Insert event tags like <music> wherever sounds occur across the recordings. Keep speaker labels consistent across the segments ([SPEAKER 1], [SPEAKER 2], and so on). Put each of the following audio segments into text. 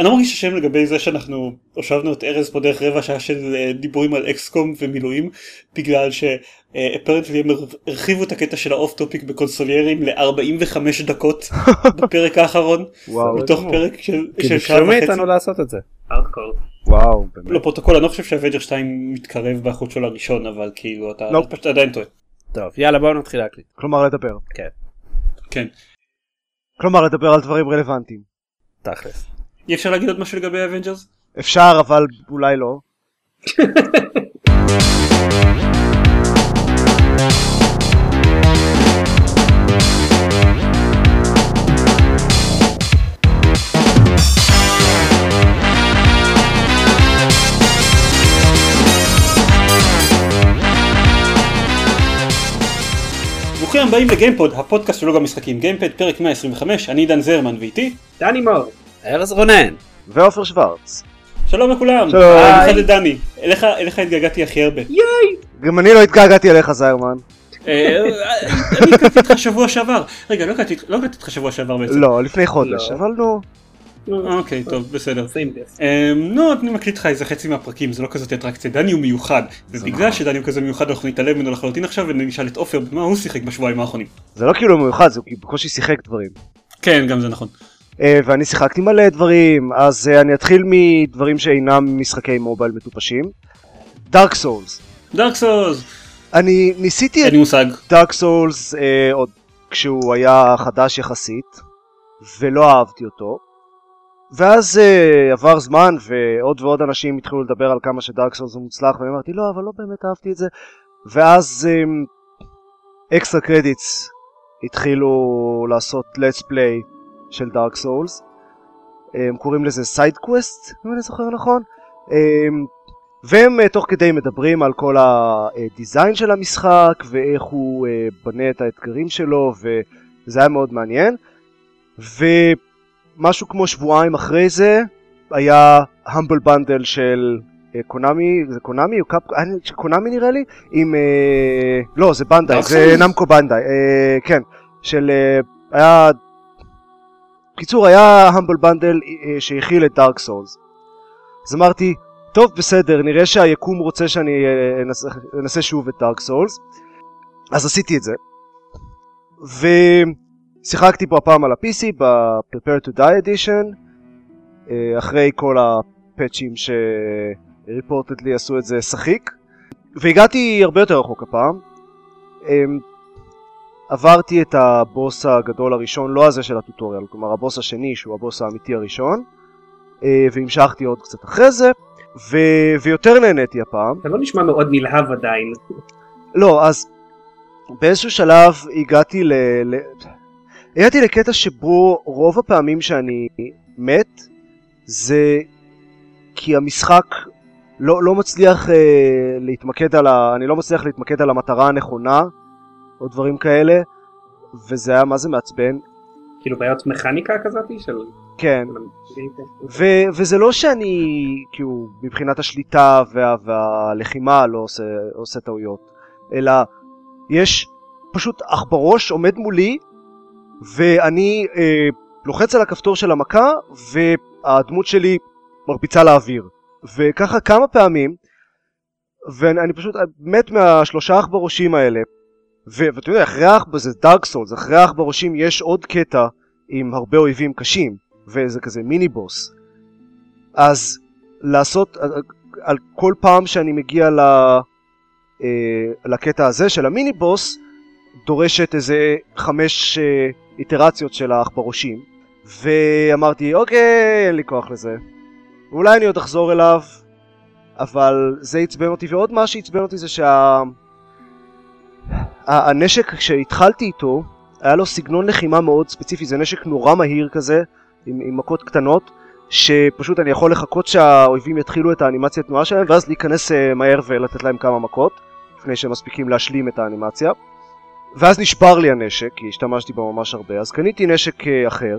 [SPEAKER 1] אני לא מרגיש אשם לגבי זה שאנחנו הושבנו את ארז פה דרך רבע שעה של אה, דיבורים על XCOM ומילואים בגלל ש apparently הם הרחיבו את הקטע של ה off topic בקונסוליירים ל-45 דקות <laughs> בפרק האחרון. מתוך פרק של
[SPEAKER 2] כי
[SPEAKER 1] של שעה
[SPEAKER 2] ביקשו
[SPEAKER 1] וחצי.
[SPEAKER 2] מאיתנו לעשות את זה.
[SPEAKER 3] וואו, באמת.
[SPEAKER 1] לפרוטוקול אני לא חושב שהוויצ'ר 2 מתקרב באחוז שלו הראשון אבל כאילו אתה
[SPEAKER 3] לא.
[SPEAKER 1] פשוט עדיין טועה.
[SPEAKER 2] טוב יאללה בואו נתחיל להקליט.
[SPEAKER 3] כלומר לדבר.
[SPEAKER 2] כן.
[SPEAKER 1] כן.
[SPEAKER 3] כלומר לדבר על דברים רלוונטיים.
[SPEAKER 2] תכלס.
[SPEAKER 1] אי אפשר להגיד עוד משהו לגבי האבנג'רס?
[SPEAKER 3] אפשר, אבל אולי לא.
[SPEAKER 1] ברוכים הבאים לגיימפוד הפודקאסט של לוג המשחקים גיימפד פרק 125 אני דן זרמן ואיתי
[SPEAKER 4] דני מור.
[SPEAKER 2] ארז רונן.
[SPEAKER 3] ועופר שוורץ.
[SPEAKER 1] שלום לכולם.
[SPEAKER 3] שלום.
[SPEAKER 1] במיוחד לדני אליך אליך התגעגעתי הכי הרבה.
[SPEAKER 3] גם אני לא התגעגעתי אליך זיירמן.
[SPEAKER 1] אה, אני הקלטתי איתך שבוע שעבר רגע לא הקלטתי לא איתך שבוע שעבר בעצם.
[SPEAKER 3] לא, לפני חודש,
[SPEAKER 4] לא.
[SPEAKER 3] אבל נו.
[SPEAKER 1] אוקיי טוב בסדר. אה, נו אני מקליט לך איזה חצי מהפרקים זה לא כזאת אטרקציה דני הוא מיוחד ובגלל שדני הוא כזה מיוחד אנחנו נתעלם ממנו לחלוטין עכשיו ונשאל את עופר במה הוא שיחק בשבועיים האחרונים.
[SPEAKER 3] זה לא כאילו מיוחד, זה בקושי שיחק דברים.
[SPEAKER 1] כן גם זה נכון.
[SPEAKER 3] אה, ואני שיחקתי מלא דברים, אז אה, אני אתחיל מדברים שאינם משחקי מובייל מטופשים. דארק סולס.
[SPEAKER 1] דארק סולס
[SPEAKER 3] אני ניסיתי את. דארק סולס אה, עוד כשהוא היה חדש יחסית, ולא אהבתי אותו. ואז אה, עבר זמן ועוד ועוד אנשים התחילו לדבר על כמה שדארק סולס הוא מוצלח, ואמרתי לא, אבל לא באמת אהבתי את זה. ואז Extra Credits התחילו לעשות let's play של Dark Souls. הם קוראים לזה Side Quest, אם אני זוכר נכון. והם אה, תוך כדי מדברים על כל הדיזיין של המשחק ואיך הוא אה, בנה את האתגרים שלו וזה היה מאוד מעניין. ומשהו כמו שבועיים אחרי זה היה Humble Bundle של אה, קונאמי, זה קונאמי או קאפ... אה, קונאמי נראה לי? עם... אה, לא, זה בנדאי, זה? נמקו בנדאי, אה, כן. של... אה, היה... קיצור, היה Humble Bundle אה, שהכיל את Dark Souls. אז אמרתי, טוב, בסדר, נראה שהיקום רוצה שאני אה, אנסה, אנסה שוב את Dark Souls. אז עשיתי את זה. ושיחקתי פה הפעם על ה-PC, ב-Prepare to Die Edition, אה, אחרי כל הפאצ'ים שריפורטדלי עשו את זה שחיק. והגעתי הרבה יותר רחוק הפעם. עברתי את הבוס הגדול הראשון, לא הזה של הטוטוריאל, כלומר הבוס השני שהוא הבוס האמיתי הראשון, אה, והמשכתי עוד קצת אחרי זה, ו... ויותר נהניתי הפעם.
[SPEAKER 4] אתה לא נשמע מאוד נלהב עדיין.
[SPEAKER 3] לא, אז באיזשהו שלב הגעתי ל... ל... הגעתי לקטע שבו רוב הפעמים שאני מת זה כי המשחק לא, לא מצליח אה, להתמקד על ה... אני לא מצליח להתמקד על המטרה הנכונה או דברים כאלה וזה היה מה זה מעצבן.
[SPEAKER 4] כאילו בעיות מכניקה כזאתי של...
[SPEAKER 3] כן. ו- וזה לא שאני כאילו מבחינת השליטה וה- והלחימה לא עושה, עושה טעויות אלא יש פשוט עכברוש עומד מולי ואני אה, לוחץ על הכפתור של המכה והדמות שלי מרביצה לאוויר. וככה כמה פעמים ואני אני פשוט מת מהשלושה עכברושים האלה ואתה יודע אחרי העכבר זה דארק סולס אחרי העכברושים יש עוד קטע עם הרבה אויבים קשים וזה כזה מיני בוס. אז לעשות על, על כל פעם שאני מגיע ל, אה, לקטע הזה של המיני בוס דורשת איזה חמש אה, איטרציות של העכברושים ואמרתי אוקיי אין לי כוח לזה. אולי אני עוד אחזור אליו אבל זה עצבן אותי ועוד מה שעצבן אותי זה שה... הנשק כשהתחלתי איתו היה לו סגנון לחימה מאוד ספציפי זה נשק נורא מהיר כזה עם, עם מכות קטנות שפשוט אני יכול לחכות שהאויבים יתחילו את האנימציה תנועה שלהם ואז להיכנס אה, מהר ולתת להם כמה מכות לפני שהם מספיקים להשלים את האנימציה. ואז נשבר לי הנשק כי השתמשתי בו ממש הרבה אז קניתי נשק אה, אחר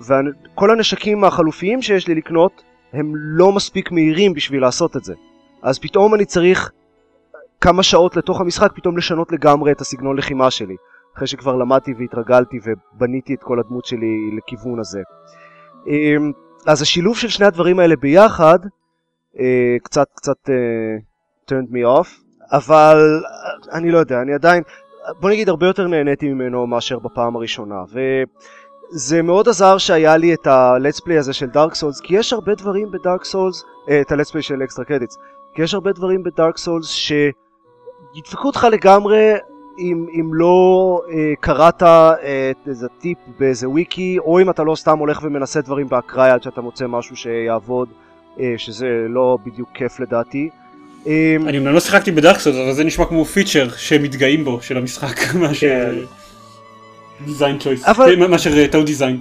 [SPEAKER 3] וכל הנשקים החלופיים שיש לי לקנות הם לא מספיק מהירים בשביל לעשות את זה. אז פתאום אני צריך כמה שעות לתוך המשחק פתאום לשנות לגמרי את הסגנון לחימה שלי אחרי שכבר למדתי והתרגלתי ובניתי את כל הדמות שלי לכיוון הזה. אמ, אז השילוב של שני הדברים האלה ביחד אה, קצת קצת אה, turned me off, אבל אה, אני לא יודע, אני עדיין, בוא נגיד הרבה יותר נהניתי ממנו מאשר בפעם הראשונה, וזה מאוד עזר שהיה לי את ה-let's play הזה של Dark Souls, כי יש הרבה דברים ב Dark Souls, את ה-let's play של Extra Credits, כי יש הרבה דברים ב Dark Souls שידפקו אותך לגמרי אם, אם לא אה, קראת אה, איזה טיפ באיזה וויקי, או אם אתה לא סתם הולך ומנסה דברים באקראי עד שאתה מוצא משהו שיעבוד, אה, שזה לא בדיוק כיף לדעתי. אה,
[SPEAKER 1] אני אמנם לא שיחקתי בדארק סולס אבל זה נשמע כמו פיצ'ר שהם מתגאים בו של המשחק <laughs> מאשר דיזיין
[SPEAKER 3] אבל-
[SPEAKER 1] מאשר טעות דיזיין.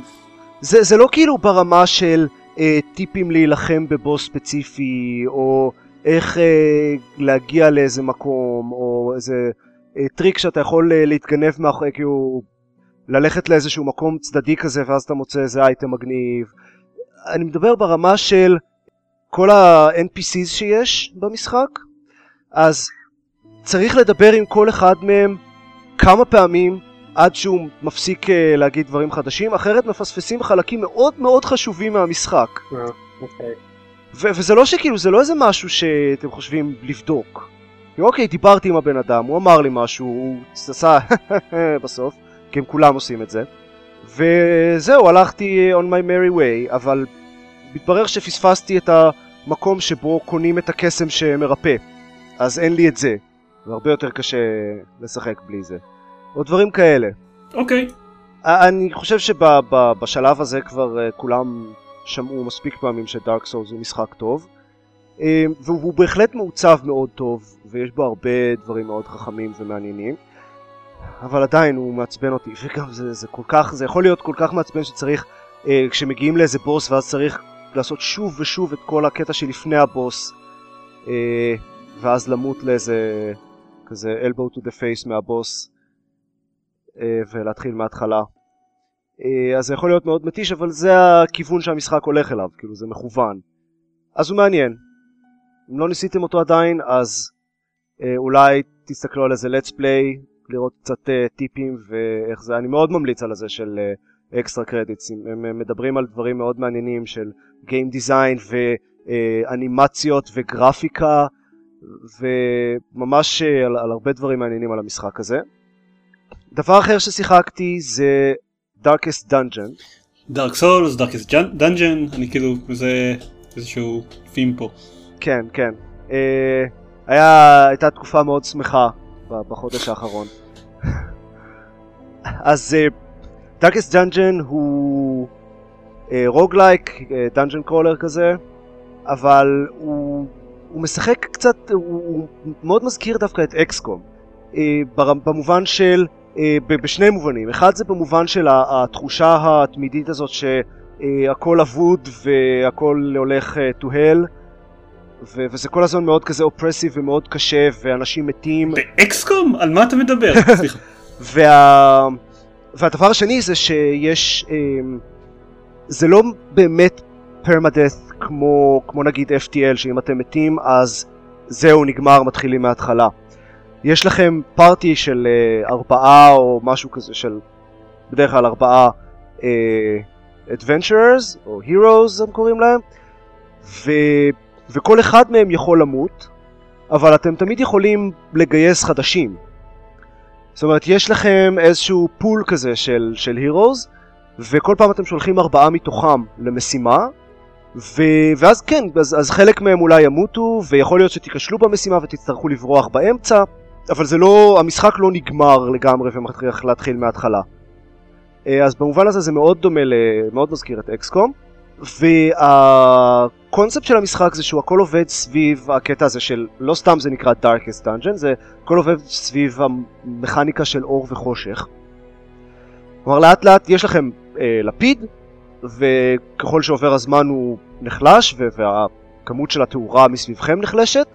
[SPEAKER 3] זה, זה לא כאילו ברמה של אה, טיפים להילחם בבוס ספציפי, או איך אה, להגיע לאיזה מקום, או איזה אה, טריק שאתה יכול אה, להתגנב מאחורי, כאילו ללכת לאיזשהו מקום צדדי כזה ואז אתה מוצא איזה אייטם מגניב. אני מדבר ברמה של כל ה-NPCs שיש במשחק, אז צריך לדבר עם כל אחד מהם כמה פעמים עד שהוא מפסיק אה, להגיד דברים חדשים, אחרת מפספסים חלקים מאוד מאוד חשובים מהמשחק.
[SPEAKER 4] אה, אוקיי.
[SPEAKER 3] ו- וזה לא שכאילו, זה לא איזה משהו שאתם חושבים לבדוק. אוקיי, דיברתי עם הבן אדם, הוא אמר לי משהו, הוא עשה <laughs> בסוף, כי הם כולם עושים את זה. וזהו, הלכתי on my merry way, אבל מתברר שפספסתי את המקום שבו קונים את הקסם שמרפא. אז אין לי את זה. זה הרבה יותר קשה לשחק בלי זה. או דברים כאלה.
[SPEAKER 1] אוקיי.
[SPEAKER 3] אני חושב שבשלב הזה כבר אה, כולם שמעו מספיק פעמים שדארק סולס הוא משחק טוב. אה, והוא בהחלט מעוצב מאוד טוב, ויש בו הרבה דברים מאוד חכמים ומעניינים. אבל עדיין הוא מעצבן אותי, וגם זה, זה כל כך, זה יכול להיות כל כך מעצבן שצריך, אה, כשמגיעים לאיזה בוס ואז צריך לעשות שוב ושוב את כל הקטע שלפני הבוס, אה, ואז למות לאיזה כזה elbow to the face מהבוס, אה, ולהתחיל מההתחלה. אה, אז זה יכול להיות מאוד מתיש, אבל זה הכיוון שהמשחק הולך אליו, כאילו זה מכוון. אז הוא מעניין. אם לא ניסיתם אותו עדיין, אז אה, אולי תסתכלו על איזה let's play, לראות קצת אה, טיפים ואיך זה, אני מאוד ממליץ על הזה של אקסטרה קרדיטס, הם, מדברים על דברים מאוד מעניינים של Game Design ואנימציות וגרפיקה, וממש על, על הרבה דברים מעניינים על המשחק הזה. דבר אחר ששיחקתי זה Darkest Dungeon.
[SPEAKER 1] Dark Souls, Darkest Dungeon, אני כאילו, זה איזשהו theme פה.
[SPEAKER 3] כן, כן. אה, היה, הייתה תקופה מאוד שמחה בחודש האחרון. <laughs> אז אה, Darkest Dungeon הוא אה, roguelike, dungeon crawler כזה, אבל הוא, הוא משחק קצת, הוא, הוא מאוד מזכיר דווקא את XCOM. אה, במובן של, אה, בשני מובנים. אחד זה במובן של התחושה התמידית הזאת שהכל אבוד והכל הולך אה, to hell. ו- וזה כל הזמן מאוד כזה oppressive ומאוד קשה ואנשים מתים
[SPEAKER 1] ב XCOM? על מה אתה מדבר? <laughs> סליחה.
[SPEAKER 3] וה... והדבר השני זה שיש זה לא באמת פרמדאט כמו, כמו נגיד FTL שאם אתם מתים אז זהו נגמר מתחילים מההתחלה יש לכם פארטי של אה, ארבעה או משהו כזה של בדרך כלל ארבעה אה, adventurers או heroes הם קוראים להם ו... וכל אחד מהם יכול למות אבל אתם תמיד יכולים לגייס חדשים. זאת אומרת, יש לכם איזשהו פול כזה של, של הירוז, וכל פעם אתם שולחים ארבעה מתוכם למשימה, ו... ואז כן, אז, אז חלק מהם אולי ימותו, ויכול להיות שתיכשלו במשימה ותצטרכו לברוח באמצע, אבל זה לא, המשחק לא נגמר לגמרי ומתחיל להתחיל מההתחלה. אה, אז במובן הזה זה מאוד דומה, ל... מאוד מזכיר את אקסקום, והקונספט של המשחק זה שהוא הכל עובד סביב הקטע הזה של, לא סתם זה נקרא Darkest Dungeon, זה הכל עובד סביב המכניקה של אור וחושך. כלומר לאט לאט יש לכם אה, לפיד, וככל שעובר הזמן הוא נחלש, ו- והכמות של התאורה מסביבכם נחלשת,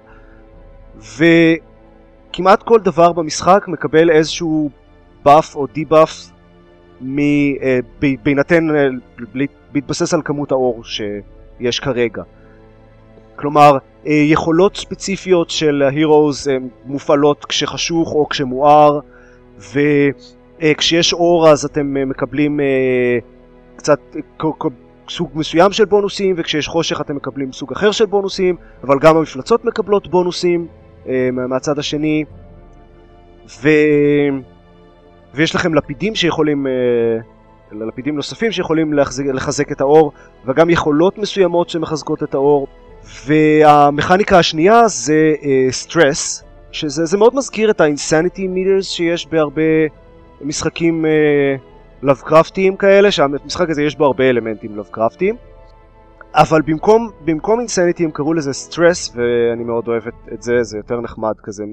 [SPEAKER 3] וכמעט כל דבר במשחק מקבל איזשהו באף או דיבאף אה, בהינתן, אה, בהתבסס על כמות האור שיש כרגע. כלומר, אה, יכולות ספציפיות של ההירוז מופעלות כשחשוך או כשמואר, וכשיש אור אז אתם מקבלים קצת, סוג מסוים של בונוסים, וכשיש חושך אתם מקבלים סוג אחר של בונוסים, אבל גם המפלצות מקבלות בונוסים מהצד השני. ו... ויש לכם לפידים שיכולים, אה, לפידים נוספים שיכולים לחזק, לחזק את האור, וגם יכולות מסוימות שמחזקות את האור. והמכניקה השנייה זה סטרס, שזה זה מאוד מזכיר את ה-insanity meters שיש בהרבה משחקים לאבקראפטיים כאלה, שהמשחק הזה יש בו הרבה אלמנטים לאבקראפטיים. אבל במקום, במקום insanity הם קראו לזה סטרס, ואני מאוד אוהב את, את זה, זה יותר נחמד כזה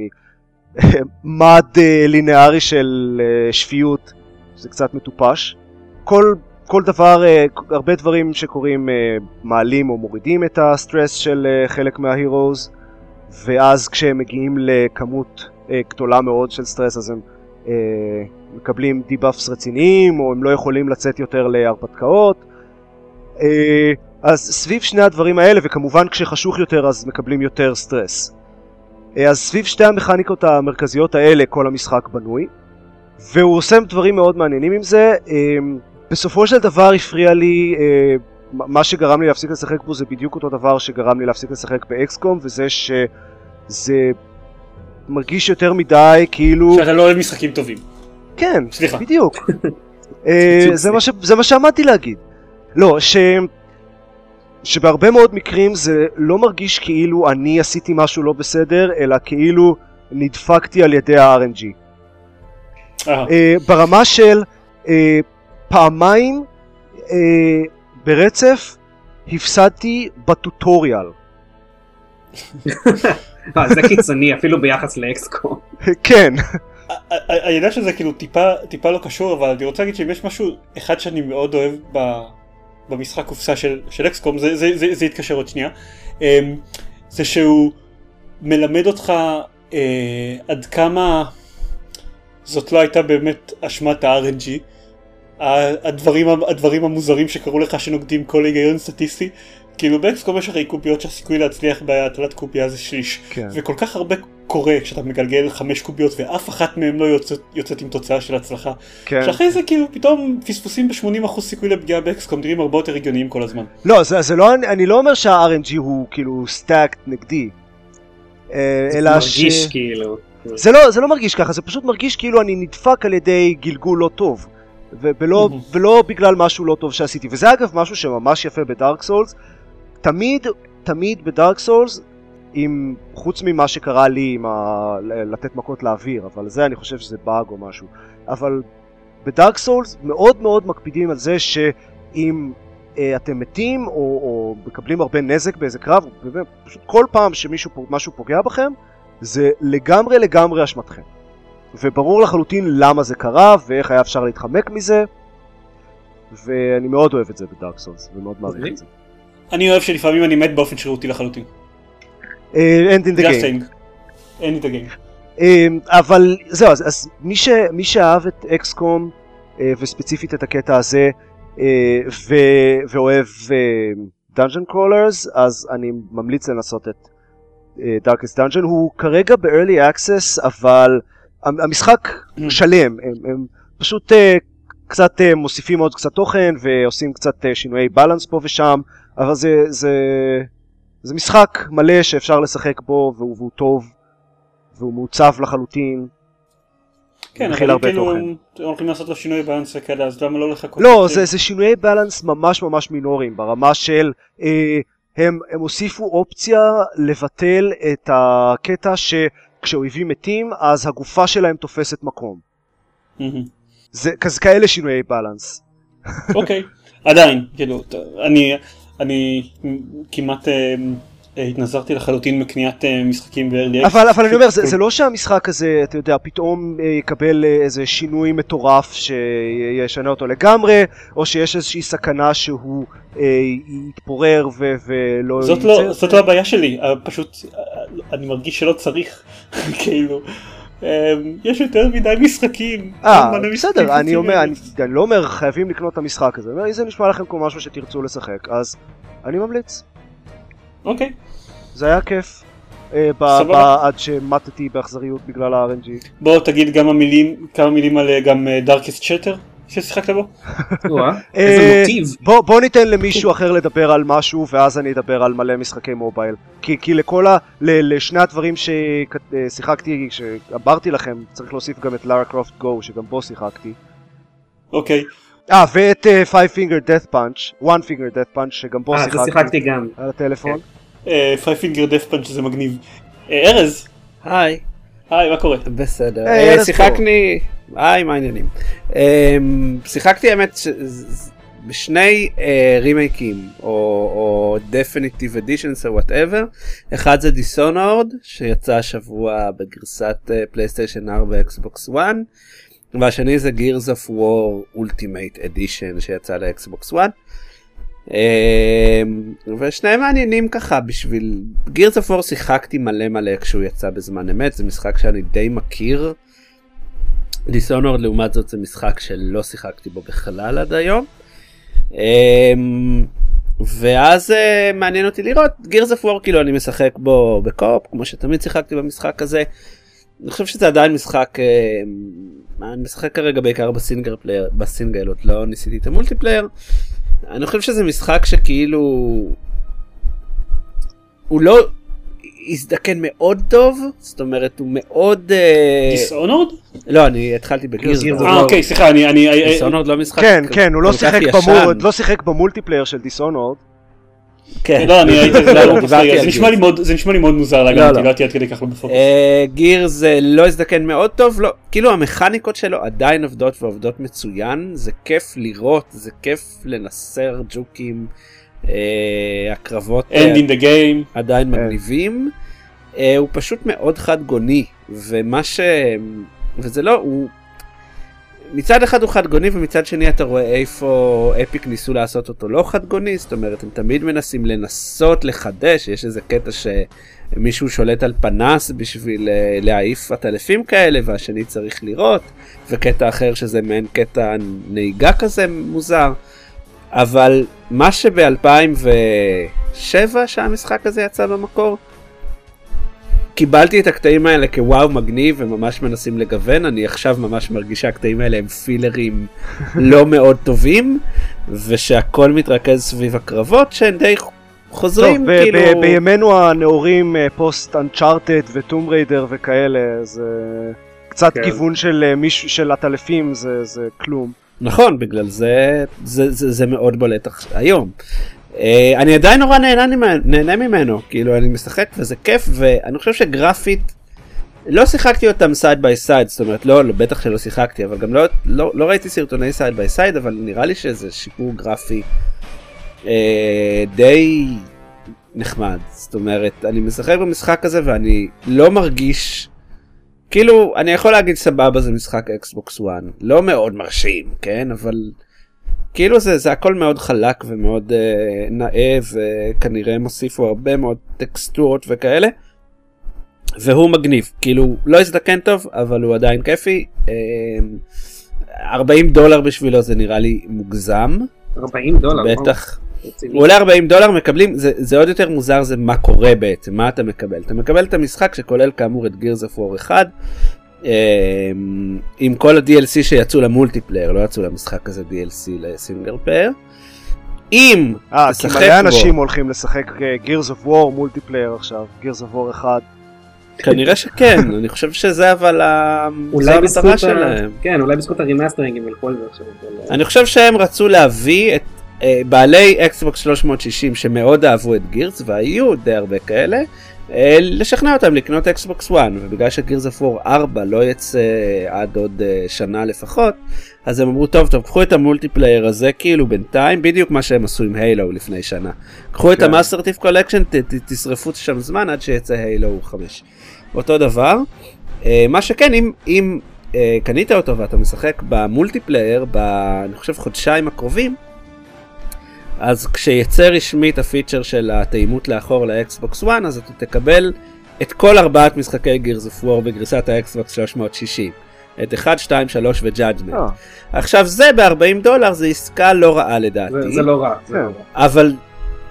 [SPEAKER 3] ממד <laughs> אה, לינארי של אה, שפיות, זה קצת מטופש. כל, כל דבר, אה, הרבה דברים שקורים מעלים או מורידים את הסטרס של חלק מה heroes, ואז כשהם מגיעים לכמות גדולה מאוד של סטרס אז הם מקבלים debuffs רציניים, או הם לא יכולים לצאת יותר להרפתקאות. אז סביב שני הדברים האלה, וכמובן כשחשוך יותר אז מקבלים יותר סטרס. אה, אז סביב שתי המכניקות המרכזיות האלה כל המשחק בנוי, והוא עושה דברים מאוד מעניינים עם זה. אה, בסופו של דבר הפריע לי, אה, מה שגרם לי להפסיק לשחק בו זה בדיוק אותו דבר שגרם לי להפסיק לשחק באקסקום, וזה שזה מרגיש יותר מדי כאילו...
[SPEAKER 1] שאתה לא אוהב משחקים טובים.
[SPEAKER 3] כן,
[SPEAKER 1] סליחה.
[SPEAKER 3] בדיוק. <laughs> זה, מה ש... זה מה שעמדתי להגיד. לא, ש... שבהרבה מאוד מקרים זה לא מרגיש כאילו אני עשיתי משהו לא בסדר, אלא כאילו נדפקתי על ידי ה-RNG.
[SPEAKER 1] אה,
[SPEAKER 3] אה, ברמה של אה, פעמיים אה, ברצף הפסדתי בטוטוריאל.
[SPEAKER 4] זה קיצוני אפילו ביחס לאקסקום.
[SPEAKER 3] כן,
[SPEAKER 1] אני יודע שזה כאילו טיפה טיפה לא קשור אבל אני רוצה להגיד שאם יש משהו אחד שאני מאוד אוהב ב- במשחק קופסה של, של אקסקום זה, זה, זה, זה יתקשר עוד שנייה. אמ, זה שהוא מלמד אותך אה, עד כמה זאת לא הייתה באמת אשמת ה-RNG הדברים, הדברים המוזרים שקרו לך שנוגדים כל היגיון סטטיסטי כאילו באקסקום יש הרי קוביות שהסיכוי להצליח בהטלת קובייה זה שליש
[SPEAKER 3] כן.
[SPEAKER 1] וכל כך הרבה קורה כשאתה מגלגל חמש קוביות ואף אחת מהן לא יוצאת, יוצאת עם תוצאה של הצלחה.
[SPEAKER 3] כן.
[SPEAKER 1] שאחרי זה כאילו פתאום פספוסים ב-80% סיכוי לפגיעה ב XCOM נראים הרבה יותר הגיוניים כל הזמן.
[SPEAKER 3] לא, זה, זה לא, אני לא אומר שה-RNG הוא כאילו stacked נגדי. אה,
[SPEAKER 4] זה
[SPEAKER 3] אלא
[SPEAKER 4] מרגיש כאילו.
[SPEAKER 3] זה לא, זה לא מרגיש ככה, זה פשוט מרגיש כאילו אני נדפק על ידי גלגול לא טוב. ולא. ולא בגלל משהו לא טוב שעשיתי. וזה אגב משהו שממש יפה ב Dark Souls. תמיד, תמיד ב Dark Souls, עם, חוץ ממה שקרה לי עם ה... לתת מכות לאוויר, אבל זה אני חושב שזה באג או משהו. אבל ב Dark Souls מאוד מאוד מקפידים על זה שאם אה, אתם מתים או, או מקבלים הרבה נזק באיזה קרב, באמת, פשוט כל פעם שמישהו פוגע בכם, זה לגמרי לגמרי אשמתכם. וברור לחלוטין למה זה קרה ואיך היה אפשר להתחמק מזה. ואני מאוד אוהב את זה ב Dark Souls ומאוד מעריך את זה.
[SPEAKER 1] אני אוהב שלפעמים אני מת באופן שרירותי לחלוטין.
[SPEAKER 3] אה,
[SPEAKER 1] זה
[SPEAKER 3] game.
[SPEAKER 1] הסטיינג. אין את ה game.
[SPEAKER 3] אמ, אבל זהו, אז, אז מי, ש, מי שאהב את XCOM אה, וספציפית את הקטע הזה אה, ו, ואוהב dungeon crawlers, אז אני ממליץ לנסות את Darkest Dungeon. הוא כרגע ב-early access, אבל המ- המשחק שלם, הם, הם פשוט אה, קצת אה, מוסיפים עוד קצת תוכן ועושים קצת אה, שינויי balance פה ושם, אבל זה, זה, זה משחק מלא שאפשר לשחק בו והוא, והוא טוב. והוא מעוצב לחלוטין.
[SPEAKER 1] כן, אבל אם כאילו הולכים לעשות לו שינוי באלנס וכאלה אז למה לא לחכות?
[SPEAKER 3] לא, זה, זה שינויי בלנס ממש ממש מינוריים, ברמה של אה, הם, הם הוסיפו אופציה לבטל את הקטע שכשאויבים מתים אז הגופה שלהם תופסת מקום.
[SPEAKER 1] מהמם.
[SPEAKER 3] זה כזה כאלה שינויי בלנס.
[SPEAKER 1] אוקיי, עדיין, כאילו, אני, אני כמעט אה, אה, התנזרתי לחלוטין מקניית אה, משחקים ב-early access.
[SPEAKER 3] אבל, אבל אני אומר, זה, זה לא שהמשחק הזה, אתה יודע, פתאום יקבל איזה שינוי מטורף שישנה אותו לגמרי, או שיש איזושהי סכנה שהוא אה, יתפורר ו- ולא
[SPEAKER 1] זאת
[SPEAKER 3] יצא
[SPEAKER 1] לא. זאת לא הבעיה שלי, פשוט אני מרגיש שלא צריך, <laughs> כאילו, יש יותר מדי משחקים.
[SPEAKER 3] אה, בסדר, אני אומר, אני, לא אומר חייבים לקנות את המשחק הזה, אני אומר, אם זה נשמע לכם כמו משהו שתרצו לשחק, אז אני ממליץ.
[SPEAKER 1] אוקיי,
[SPEAKER 3] זה היה כיף. אה,
[SPEAKER 1] סבבה.
[SPEAKER 3] עד שמטתי באכזריות בגלל ה-RNG.
[SPEAKER 1] בוא תגיד כמה מילים, כמה מילים על אה, גם דארקסט שטר. ששיחקת בו? <laughs>
[SPEAKER 3] אה,
[SPEAKER 4] איזה מוטיב.
[SPEAKER 3] בוא, ניתן למישהו אחר לדבר על משהו ואז אני אדבר על מלא משחקי מובייל כי, לכל ה... לשני הדברים ששיחקתי, שאמרתי לכם צריך להוסיף גם את Lara Croft Go שגם בו שיחקתי
[SPEAKER 1] אוקיי.
[SPEAKER 3] אה ואת uh, Five Finger Death Punch, One Finger Death Punch שגם בו
[SPEAKER 4] אה, זה
[SPEAKER 3] שיחקתי
[SPEAKER 4] שיחקתי גם.
[SPEAKER 3] על הטלפון
[SPEAKER 1] Five Finger Death Punch זה מגניב. אה, ארז,
[SPEAKER 2] היי,
[SPEAKER 1] היי מה קורה?
[SPEAKER 2] בסדר. אה, שיחקני, היי, מה העניינים? אמ, שיחקתי האמת בשני אה, רימייקים, או Definitive Editions או whatever. אחד זה Dishonored, שיצא השבוע בגרסת אה, פלייסטיישן 4 אקסבוקס 1. והשני זה Gears of War Ultimate Edition שיצא לאקסבוקס 1. אמ, ושניהם מעניינים ככה בשביל Gears of War שיחקתי מלא מלא כשהוא יצא בזמן אמת זה משחק שאני די מכיר. Dishonored לעומת זאת זה משחק שלא שיחקתי בו בכלל עד היום. אמ, ואז אה, מעניין אותי לראות Gears of War כאילו אני משחק בו ב co-op כמו שתמיד שיחקתי במשחק הזה. אני חושב שזה עדיין משחק אה, אני משחק כרגע בעיקר ב single player ב single עוד לא ניסיתי את ה multiplayer. אני חושב שזה משחק שכאילו הוא לא הזדקן מאוד טוב זאת אומרת הוא מאוד אה,
[SPEAKER 1] Dishonored?
[SPEAKER 2] לא אני התחלתי
[SPEAKER 4] of
[SPEAKER 1] אה אוקיי סליחה אני אני אני-
[SPEAKER 2] דיסונורד לא משחק
[SPEAKER 3] כן כן הוא לא שיחק. במול, לא שיחק במולטיפלייר של דיסונורד
[SPEAKER 2] כן.
[SPEAKER 1] לא אני הייתי זה לא
[SPEAKER 2] על
[SPEAKER 1] זה נשמע לי. מאוד זה נשמע לי מאוד מוזר
[SPEAKER 2] לא,
[SPEAKER 1] להגנתי
[SPEAKER 2] לא.
[SPEAKER 1] לא הייתי עד כדי כך לא בפוקוס.
[SPEAKER 2] גירס לא הזדקן מאוד טוב לא כאילו המכניקות שלו עדיין עובדות ועובדות מצוין זה כיף לראות זה כיף לנסר ג'וקים אה, הקרבות אה,
[SPEAKER 1] end in the game.
[SPEAKER 2] עדיין
[SPEAKER 3] כן.
[SPEAKER 2] מגניבים אה, הוא פשוט מאוד חד גוני ומה ש... וזה לא הוא. מצד אחד הוא חד גוני ומצד שני אתה רואה איפה אפיק ניסו לעשות אותו לא חד גוני זאת אומרת הם תמיד מנסים לנסות לחדש יש איזה קטע שמישהו שולט על פנס בשביל אה, להעיף עטלפים כאלה והשני צריך לראות וקטע אחר שזה מעין קטע נהיגה כזה מוזר אבל מה שב-2007 שהמשחק הזה יצא במקור קיבלתי את הקטעים האלה כוואו מגניב וממש מנסים לגוון אני עכשיו ממש מרגיש שהקטעים האלה הם פילרים <laughs> לא מאוד טובים ושהכל מתרכז סביב הקרבות שהם די חוזרים
[SPEAKER 3] טוב,
[SPEAKER 2] כאילו
[SPEAKER 3] ב- בימינו הנאורים אה, פוסט אנצ'ארטד וטום ריידר וכאלה זה קצת
[SPEAKER 4] כן.
[SPEAKER 3] כיוון של אה, מישהו של עטלפים זה זה כלום.
[SPEAKER 2] נכון בגלל זה זה, זה, זה מאוד בולט היום. Uh, אני עדיין נורא נהנה, נהנה ממנו כאילו אני משחק וזה כיף ואני חושב שגרפית לא שיחקתי אותם side by side זאת אומרת לא, לא בטח שלא שיחקתי אבל גם לא, לא, לא ראיתי סרטוני side by side אבל נראה לי שזה שיפור גרפי uh, די נחמד זאת אומרת אני משחק במשחק הזה ואני לא מרגיש כאילו אני יכול להגיד סבבה זה משחק אקסבוקס 1 לא מאוד מרשים כן אבל כאילו זה זה הכל מאוד חלק ומאוד אה, נאה וכנראה הם הוסיפו הרבה מאוד טקסטורות וכאלה. והוא מגניב כאילו לא הזדקן טוב אבל הוא עדיין כיפי. אה, 40 דולר בשבילו זה נראה לי מוגזם
[SPEAKER 4] 40 דולר.
[SPEAKER 2] בטח. הוא עולה 40 דולר מקבלים זה, זה עוד יותר מוזר זה מה קורה בעצם מה אתה מקבל אתה מקבל את המשחק שכולל כאמור את Gears of War 1 אה, עם כל ה-DLC שיצאו ל multiplayer לא יצאו למשחק הזה DLC ל single player. אם
[SPEAKER 3] אה, כי
[SPEAKER 2] תשחק
[SPEAKER 3] מלא
[SPEAKER 2] בו.
[SPEAKER 3] אנשים הולכים לשחק Gears of War multiplayer עכשיו, Gears of War 1.
[SPEAKER 2] כנראה שכן <laughs> אני חושב שזה אבל המטרה. שלהם.
[SPEAKER 4] כן, אולי בזכות ה remastering הם ילכו על זה עכשיו.
[SPEAKER 2] אני חושב שהם רצו להביא את בעלי אקסבוקס 360 שמאוד אהבו את Gears והיו די הרבה כאלה אה, לשכנע אותם לקנות אקסבוקס 1 ובגלל ש Gears of 4 לא יצא עד עוד אה, שנה לפחות אז הם אמרו טוב טוב קחו את ה multiplayer הזה כאילו בינתיים בדיוק מה שהם עשו עם Halo לפני שנה קחו את
[SPEAKER 3] כן.
[SPEAKER 2] ה Master Chief Collection תשרפו שם זמן עד שיצא Halo 5 אותו דבר אה, מה שכן אם אם אה, קנית אותו ואתה משחק ב multiplayer ב... אני חושב חודשיים הקרובים אז כשיצא רשמית ה feature של התאימות לאחור לאקסבוקס 1 אז אתה תקבל את כל ארבעת משחקי Gears of War בגרסת האקסבוקס 360 את 1, 2, 3 ו Judgment.
[SPEAKER 3] אה,
[SPEAKER 2] עכשיו זה ב-40 דולר זה עסקה לא רעה לדעתי
[SPEAKER 4] זה- זה לא רע. זה
[SPEAKER 3] כן.
[SPEAKER 4] לא רע.
[SPEAKER 2] אבל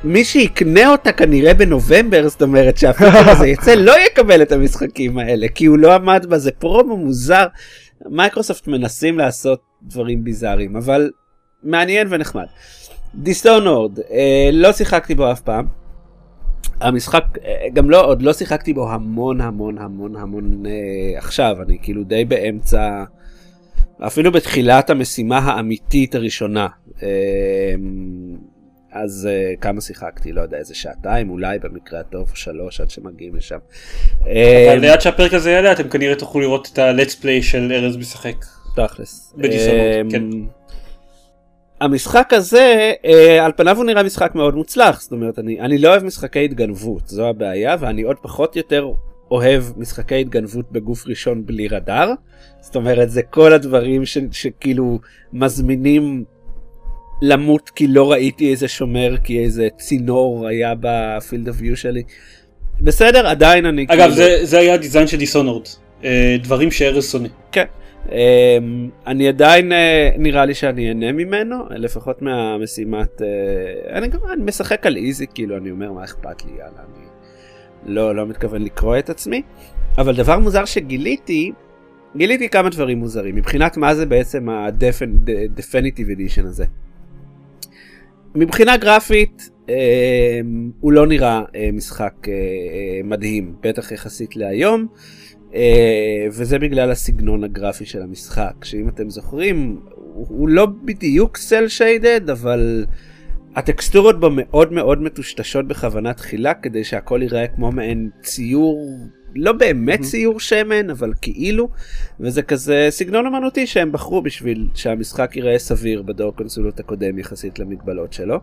[SPEAKER 2] מי שיקנה אותה כנראה בנובמבר זאת אומרת שה feature הזה <laughs> יצא לא יקבל את המשחקים האלה כי הוא לא עמד בה זה פרומו מוזר. מייקרוסופט מנסים לעשות דברים ביזאריים, אבל מעניין ונחמד. Dishonored, אה, לא שיחקתי בו אף פעם. המשחק, אה, גם לא, עוד לא שיחקתי בו המון המון המון המון אה, עכשיו, אני כאילו די באמצע, אפילו בתחילת המשימה האמיתית הראשונה. אה, אז uh, כמה שיחקתי, לא יודע, איזה שעתיים אולי במקרה הטוב, שלוש עד שמגיעים לשם.
[SPEAKER 1] אבל עד שהפרק הזה יעלה אתם כנראה תוכלו לראות את ה-let's play של ארז משחק.
[SPEAKER 2] תכלס.
[SPEAKER 1] בדיסוננט,
[SPEAKER 2] אמ,
[SPEAKER 1] כן.
[SPEAKER 2] המשחק הזה, אה, על פניו הוא נראה משחק מאוד מוצלח, זאת אומרת, אני, אני לא אוהב משחקי התגנבות, זו הבעיה, ואני עוד פחות יותר אוהב משחקי התגנבות בגוף ראשון בלי רדאר. זאת אומרת, זה כל הדברים ש, שכאילו מזמינים למות כי לא ראיתי איזה שומר, כי איזה צינור היה בפילד אוף ויו שלי. בסדר, עדיין אני
[SPEAKER 1] אגב זה, זה היה הדיזיין של דיסונורד. אה, דברים שארז שונא.
[SPEAKER 2] כן. Um, אני עדיין uh, נראה לי שאני אהנה ממנו, לפחות מהמשימת, uh, אני גם אני משחק על איזי, כאילו אני אומר מה אכפת לי, יאללה, אני לא, לא מתכוון לקרוא את עצמי, אבל דבר מוזר שגיליתי, גיליתי כמה דברים מוזרים, מבחינת מה זה בעצם ה-definitive edition הזה. מבחינה גרפית uh, הוא לא נראה uh, משחק uh, uh, מדהים, בטח יחסית להיום. Uh, וזה בגלל הסגנון הגרפי של המשחק, שאם אתם זוכרים, הוא, הוא לא בדיוק סל שיידד, אבל הטקסטורות בו מאוד מאוד מטושטשות בכוונה תחילה, כדי שהכל ייראה כמו מעין ציור, לא באמת ציור שמן, אבל כאילו, וזה כזה סגנון אמנותי שהם בחרו בשביל שהמשחק ייראה סביר בדור קונסולות הקודם יחסית למגבלות שלו.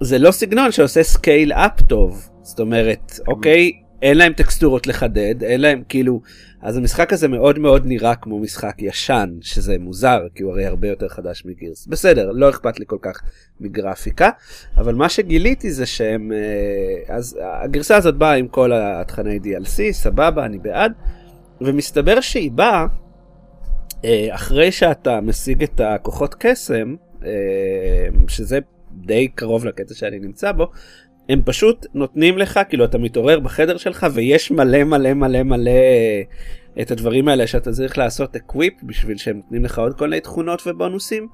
[SPEAKER 2] זה לא סגנון שעושה scale up טוב, זאת אומרת, אוקיי, אין להם טקסטורות לחדד, אין להם כאילו, אז המשחק הזה מאוד מאוד נראה כמו משחק ישן, שזה מוזר, כי הוא הרי הרבה יותר חדש מ Gears. בסדר, לא אכפת לי כל כך מגרפיקה, אבל מה שגיליתי זה שהם, אה, אז הגרסה הזאת באה עם כל התכני DLC, סבבה, אני בעד, ומסתבר שהיא באה אה, אחרי שאתה משיג את הכוחות קסם, אה, שזה די קרוב לקטע שאני נמצא בו, הם פשוט נותנים לך, כאילו אתה מתעורר בחדר שלך ויש מלא מלא מלא מלא את הדברים האלה שאתה צריך לעשות equip בשביל שהם נותנים לך עוד כל מיני תכונות ובונוסים.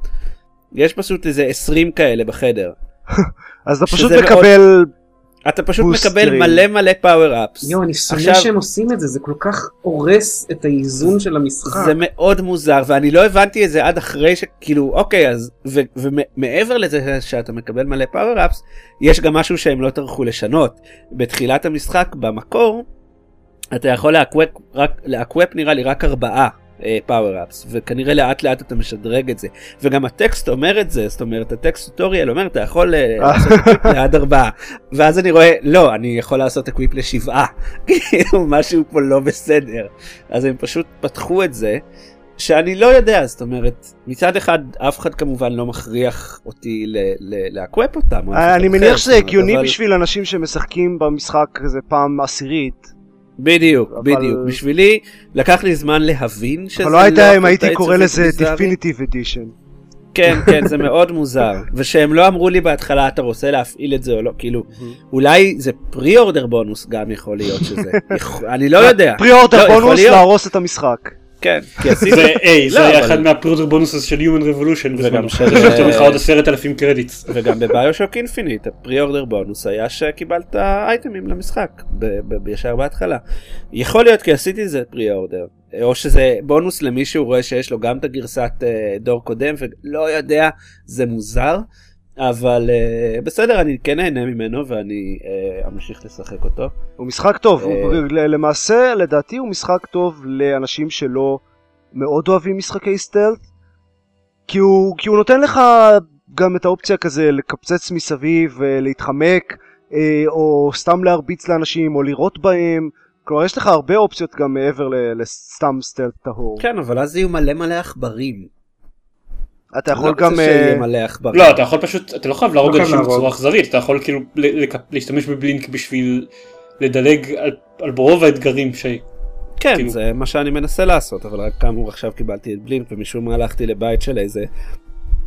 [SPEAKER 2] יש פשוט איזה 20 כאלה בחדר. <laughs>
[SPEAKER 3] אז אתה פשוט
[SPEAKER 2] שזה מאוד-
[SPEAKER 3] מקבל
[SPEAKER 2] אתה פשוט
[SPEAKER 3] boosterים.
[SPEAKER 2] מקבל מלא מלא power ups.
[SPEAKER 4] יואו, אני שונא
[SPEAKER 2] עכשיו-
[SPEAKER 4] שהם עושים את זה, זה כל כך הורס את האיזון של המשחק.
[SPEAKER 2] זה מאוד מוזר ואני לא הבנתי את זה עד אחרי שכאילו אוקיי אז ו- ומעבר לזה שאתה מקבל מלא power ups יש גם משהו שהם לא טרחו לשנות בתחילת המשחק במקור אתה יכול ל equip רק ל equip נראה לי רק ארבעה power ups וכנראה לאט לאט אתה משדרג את זה. וגם הטקסט אומר את זה זאת אומרת הטקסט tutorial אומר אתה יכול אה, לעשות equip לעד ארבעה. ואז אני רואה לא אני יכול לעשות equip לשבעה. <laughs> כאילו משהו פה לא בסדר. אז הם פשוט פתחו את זה שאני לא יודע זאת אומרת מצד אחד אף אחד כמובן לא מכריח אותי ל equip אותם
[SPEAKER 3] אני מניח שזה הגיוני בשביל אנשים שמשחקים במשחק הזה פעם עשירית.
[SPEAKER 2] בדיוק
[SPEAKER 3] אבל-
[SPEAKER 2] בדיוק בשבילי לקח לי זמן להבין שזה
[SPEAKER 3] אבל לא יודע אם
[SPEAKER 2] הקטע
[SPEAKER 3] הייתי קורא לזה. Definitive Edition.
[SPEAKER 2] כן <laughs> כן זה מאוד מוזר ושהם לא אמרו לי בהתחלה אתה רוצה להפעיל את זה או לא כאילו אולי זה pre-order bonus גם יכול להיות שזה <laughs> אני לא יודע
[SPEAKER 3] pre-order
[SPEAKER 2] לא,
[SPEAKER 3] בונוס. להרוס את המשחק.
[SPEAKER 2] כן כי
[SPEAKER 1] זה זה
[SPEAKER 2] לא,
[SPEAKER 1] היה
[SPEAKER 2] אבל-
[SPEAKER 1] אחד מה pre-order bonuses של Human Revolution בזמנו.
[SPEAKER 2] של-
[SPEAKER 1] יש לך עוד עשרת אלפים credits.
[SPEAKER 2] וגם ב BioShock Infinite ה pre-order bonus היה שקיבלת itemים למשחק ישר בהתחלה. יכול להיות כי עשיתי את זה פרי אורדר או שזה בונוס למי שהוא רואה שיש לו גם את הגרסת אה, דור קודם ולא יודע זה מוזר אבל אה, בסדר אני כן נהנה ממנו ואני אה, אמשיך לשחק אותו.
[SPEAKER 3] הוא משחק טוב, הוא-
[SPEAKER 2] אה.
[SPEAKER 3] למעשה לדעתי הוא משחק טוב לאנשים שלא מאוד אוהבים משחקי סטלט, כי הוא, כי הוא נותן לך גם את האופציה כזה לקפצץ מסביב ולהתחמק, אה, או סתם להרביץ לאנשים, או לירות בהם, כלומר יש לך הרבה אופציות גם מעבר לסתם סטלט טהור.
[SPEAKER 2] כן אבל אז יהיו מלא מלא עכברים.
[SPEAKER 3] אתה יכול
[SPEAKER 2] לא
[SPEAKER 3] גם... אה.
[SPEAKER 1] לא אתה יכול פשוט אתה לא חייב להרוג
[SPEAKER 4] חייב
[SPEAKER 1] אנשים. בצורה אכזרית אתה יכול כאילו להשתמש בבלינק בשביל לדלג על- על רוב האתגרים ש...
[SPEAKER 2] כן,
[SPEAKER 1] כאילו-
[SPEAKER 2] זה מה שאני מנסה לעשות, אבל רק כאמור עכשיו קיבלתי את בלינק ומשום מה הלכתי לבית של איזה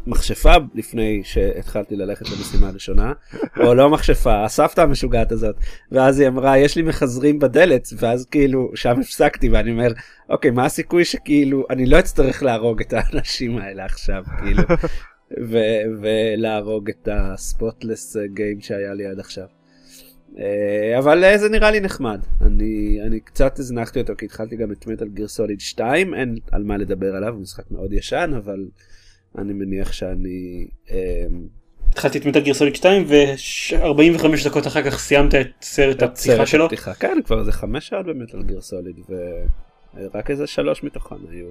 [SPEAKER 2] מכשפה לפני שהתחלתי ללכת למשימה הראשונה, או לא מכשפה, הסבתא המשוגעת הזאת, ואז היא אמרה יש לי מחזרים בדלת, ואז כאילו שם הפסקתי ואני אומר אוקיי מה הסיכוי שכאילו אני לא אצטרך להרוג את האנשים האלה עכשיו כאילו, ו- ולהרוג את הספוטלס גיים שהיה לי עד עכשיו. אה, אבל אה, זה נראה לי נחמד אני אני קצת הזנחתי אותו כי התחלתי גם את מטאל גיר סוליד 2 אין על מה לדבר עליו הוא משחק מאוד ישן אבל אני מניח שאני אה,
[SPEAKER 1] התחלתי את מטאל גיר סוליד 2 ו-45 דקות אחר כך סיימת את סרט הפתיחה שלו.
[SPEAKER 2] הפתיחה. כן כבר איזה חמש שעות במטאל גיר סוליד ורק איזה שלוש מתוכן היו.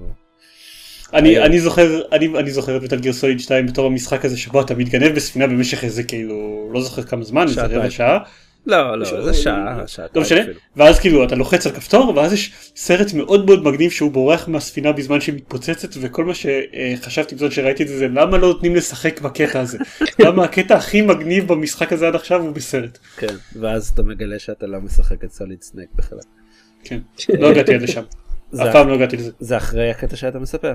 [SPEAKER 1] אני אני זוכר אני אני זוכר את מטאל גיר סוליד 2 בתור המשחק הזה שבו אתה מתגנב בספינה במשך איזה כאילו לא זוכר כמה זמן איזה. רבע שעה
[SPEAKER 2] לא לא זה שעה שעה
[SPEAKER 1] לא משנה ואז כאילו אתה לוחץ על כפתור ואז יש סרט מאוד מאוד מגניב שהוא בורח מהספינה בזמן שהיא מתפוצצת וכל מה שחשבתי בזמן שראיתי את זה זה למה לא נותנים לשחק בקטע הזה <laughs> למה הקטע הכי מגניב במשחק הזה עד עכשיו הוא בסרט.
[SPEAKER 2] כן ואז אתה מגלה שאתה לא משחק את סוליד סנייק בכלל.
[SPEAKER 1] כן לא הגעתי עד לשם <laughs> אף פעם לא הגעתי לזה.
[SPEAKER 2] זה אחרי הקטע שאתה מספר.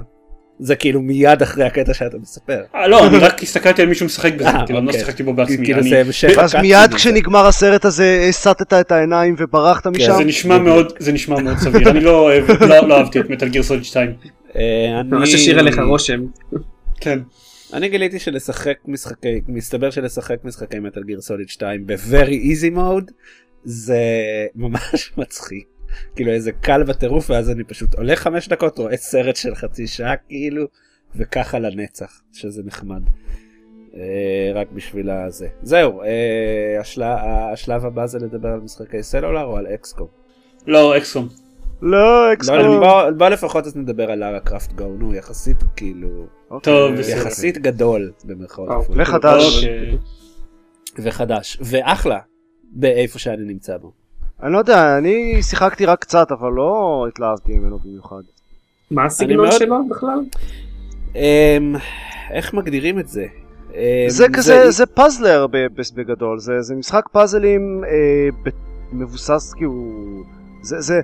[SPEAKER 2] זה כאילו מיד אחרי הקטע שאתה מספר.
[SPEAKER 1] אה, לא אני רק הסתכלתי על מישהו משחק בזה
[SPEAKER 2] אה,
[SPEAKER 1] כאילו אני לא
[SPEAKER 2] אוקיי.
[SPEAKER 1] שיחקתי בו בעצמי.
[SPEAKER 2] כאילו
[SPEAKER 3] אז מיד. כשנגמר הסרט הזה הסטת את העיניים וברחת משם?
[SPEAKER 1] זה נשמע מאוד זה נשמע מאוד סביר אני לא לא לא אהבתי את מטאל גיר סוליד 2.
[SPEAKER 2] אה, אני-
[SPEAKER 4] ממש השאיר עליך רושם.
[SPEAKER 1] כן.
[SPEAKER 2] אני גיליתי שלשחק משחקי מסתבר שלשחק משחקי מטאל גיר סוליד 2 ב-very easy mode זה ממש <laughs> מצחיק. כאילו איזה קל בטירוף ואז אני פשוט עולה חמש דקות רואה סרט של חצי שעה כאילו וככה לנצח שזה נחמד. אה, רק בשביל הזה. זהו, אה, השלב, השלב הבא זה לדבר על משחקי סלולר או על אקסקום.
[SPEAKER 1] לא אקסקום.
[SPEAKER 3] לא,
[SPEAKER 2] לא,
[SPEAKER 3] אקסקום.
[SPEAKER 2] בוא, בוא לפחות אז נדבר על לארה קראפט גו, נו יחסית כאילו,
[SPEAKER 1] טוב,
[SPEAKER 3] אוקיי.
[SPEAKER 1] בסדר.
[SPEAKER 2] יחסית גדול במרכאות.
[SPEAKER 3] וחדש.
[SPEAKER 1] אוקיי.
[SPEAKER 2] וחדש ואחלה באיפה שאני נמצא בו.
[SPEAKER 3] אני לא יודע, אני שיחקתי רק קצת, אבל לא התלהבתי ממנו במיוחד.
[SPEAKER 4] מה הסגנון שלו בכלל?
[SPEAKER 2] אמ, איך מגדירים את זה? אמ,
[SPEAKER 3] זה כזה, זה פאזלר בגדול, זה זה משחק פאזלים אה, מבוסס כאילו, זה- זה-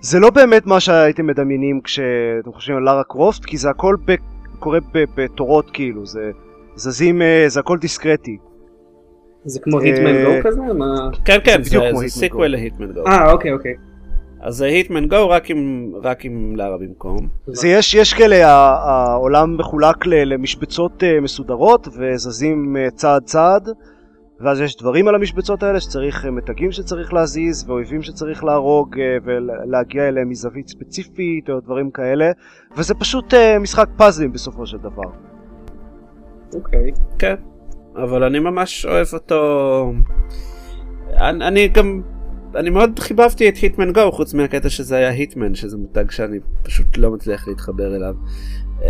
[SPEAKER 3] זה לא באמת מה שהייתם מדמיינים כשאתם חושבים על לארה קרופט, כי זה הכל ב- קורה ב- בתורות כאילו, זה זזים, אה, זה הכל דיסקרטי.
[SPEAKER 4] זה כמו
[SPEAKER 3] אה,
[SPEAKER 4] Hitman Go כזה?
[SPEAKER 2] כן כן
[SPEAKER 3] זה
[SPEAKER 2] sequel
[SPEAKER 3] Go.
[SPEAKER 2] ל
[SPEAKER 3] Hitman Go.
[SPEAKER 4] אה אוקיי אוקיי.
[SPEAKER 2] אז זה Hitman Go רק עם רק עם לארה במקום.
[SPEAKER 3] זה יש, יש כאלה, העולם מחולק ל- למשבצות אה, מסודרות וזזים אה, צעד צעד ואז יש דברים על המשבצות האלה שצריך, אה, מתגים שצריך להזיז ואויבים שצריך להרוג אה, ולהגיע אליהם מזווית ספציפית או דברים כאלה וזה פשוט אה, משחק פאזלים בסופו של דבר.
[SPEAKER 4] אוקיי.
[SPEAKER 2] כן. אבל אני ממש אוהב אותו. אני, אני גם אני מאוד חיבבתי את היטמן גו חוץ מהקטע שזה היה היטמן שזה מותג שאני פשוט לא מצליח להתחבר אליו.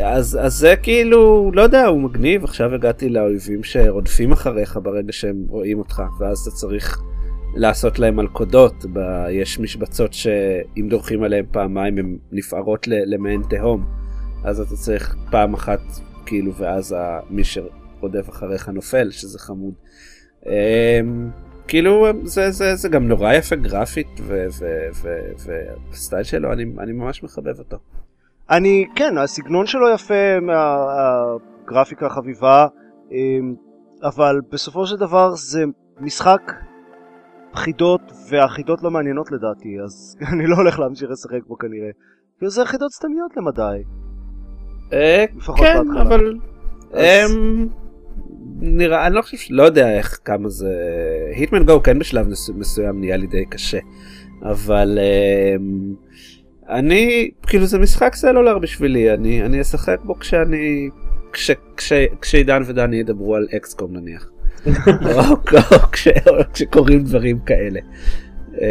[SPEAKER 2] אז, אז זה כאילו לא יודע הוא מגניב עכשיו הגעתי לאויבים שרודפים אחריך ברגע שהם רואים אותך ואז אתה צריך לעשות להם מלכודות ב... יש משבצות שאם דורכים עליהם פעמיים הן נפערות למעין תהום אז אתה צריך פעם אחת כאילו ואז מי שרודף אחריך נופל שזה חמוד. אמ, כאילו זה, זה, זה גם נורא יפה גרפית והסטייל שלו אני, אני ממש מחבב אותו.
[SPEAKER 3] אני, כן, הסגנון שלו יפה מהגרפיקה החביבה, אמ, אבל בסופו של דבר זה משחק חידות, והחידות לא מעניינות לדעתי, אז <laughs> אני לא הולך להמשיך לשחק בו כנראה. כאילו זה חידות סתמיות למדי.
[SPEAKER 2] אה, כן
[SPEAKER 3] בהתחלה.
[SPEAKER 2] אבל
[SPEAKER 3] אז-
[SPEAKER 2] אמ, נראה אני לא חושב לא יודע איך כמה זה היטמן גו כן בשלב מס- מסוים נהיה לי די קשה אבל אמ, אני כאילו זה משחק סלולר בשבילי אני אני אשחק בו כשאני כש- כש- כשעידן ודני ידברו על אקסקום נניח. <laughs> או כש- או כשקורים דברים כאלה. אמ,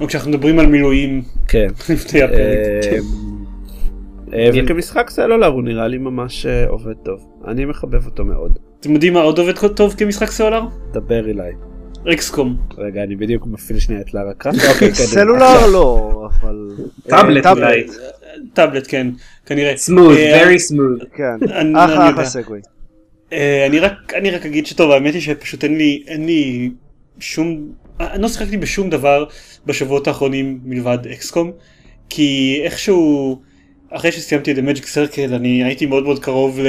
[SPEAKER 1] או כשאנחנו מדברים על מילואים
[SPEAKER 2] כן.
[SPEAKER 1] לפני הפרק.
[SPEAKER 2] אה, וכמשחק סלולר הוא נראה לי ממש אה, עובד טוב אני מחבב אותו מאוד
[SPEAKER 1] אתם יודעים מה עוד עובד טוב כמשחק סלולר?
[SPEAKER 2] דבר אליי
[SPEAKER 1] אקסקום.
[SPEAKER 2] רגע אני בדיוק מפעיל שנייה את לארה קראפט <laughs> אוקיי.
[SPEAKER 3] סלולר לא, אבל...
[SPEAKER 4] טאבלט אולי.
[SPEAKER 1] טאבלט כן כנראה.
[SPEAKER 4] סמוד,
[SPEAKER 1] אה,
[SPEAKER 4] very smooth.
[SPEAKER 3] כן, <laughs> אחלה. אחלה סגווי.
[SPEAKER 1] אני רק אני רק אגיד שטוב האמת היא שפשוט אין לי אין לי שום אני לא שיחקתי בשום דבר בשבועות האחרונים מלבד אקסקום כי איכשהו אחרי שסיימתי את המג'יק סרקל אני הייתי מאוד מאוד קרוב ל-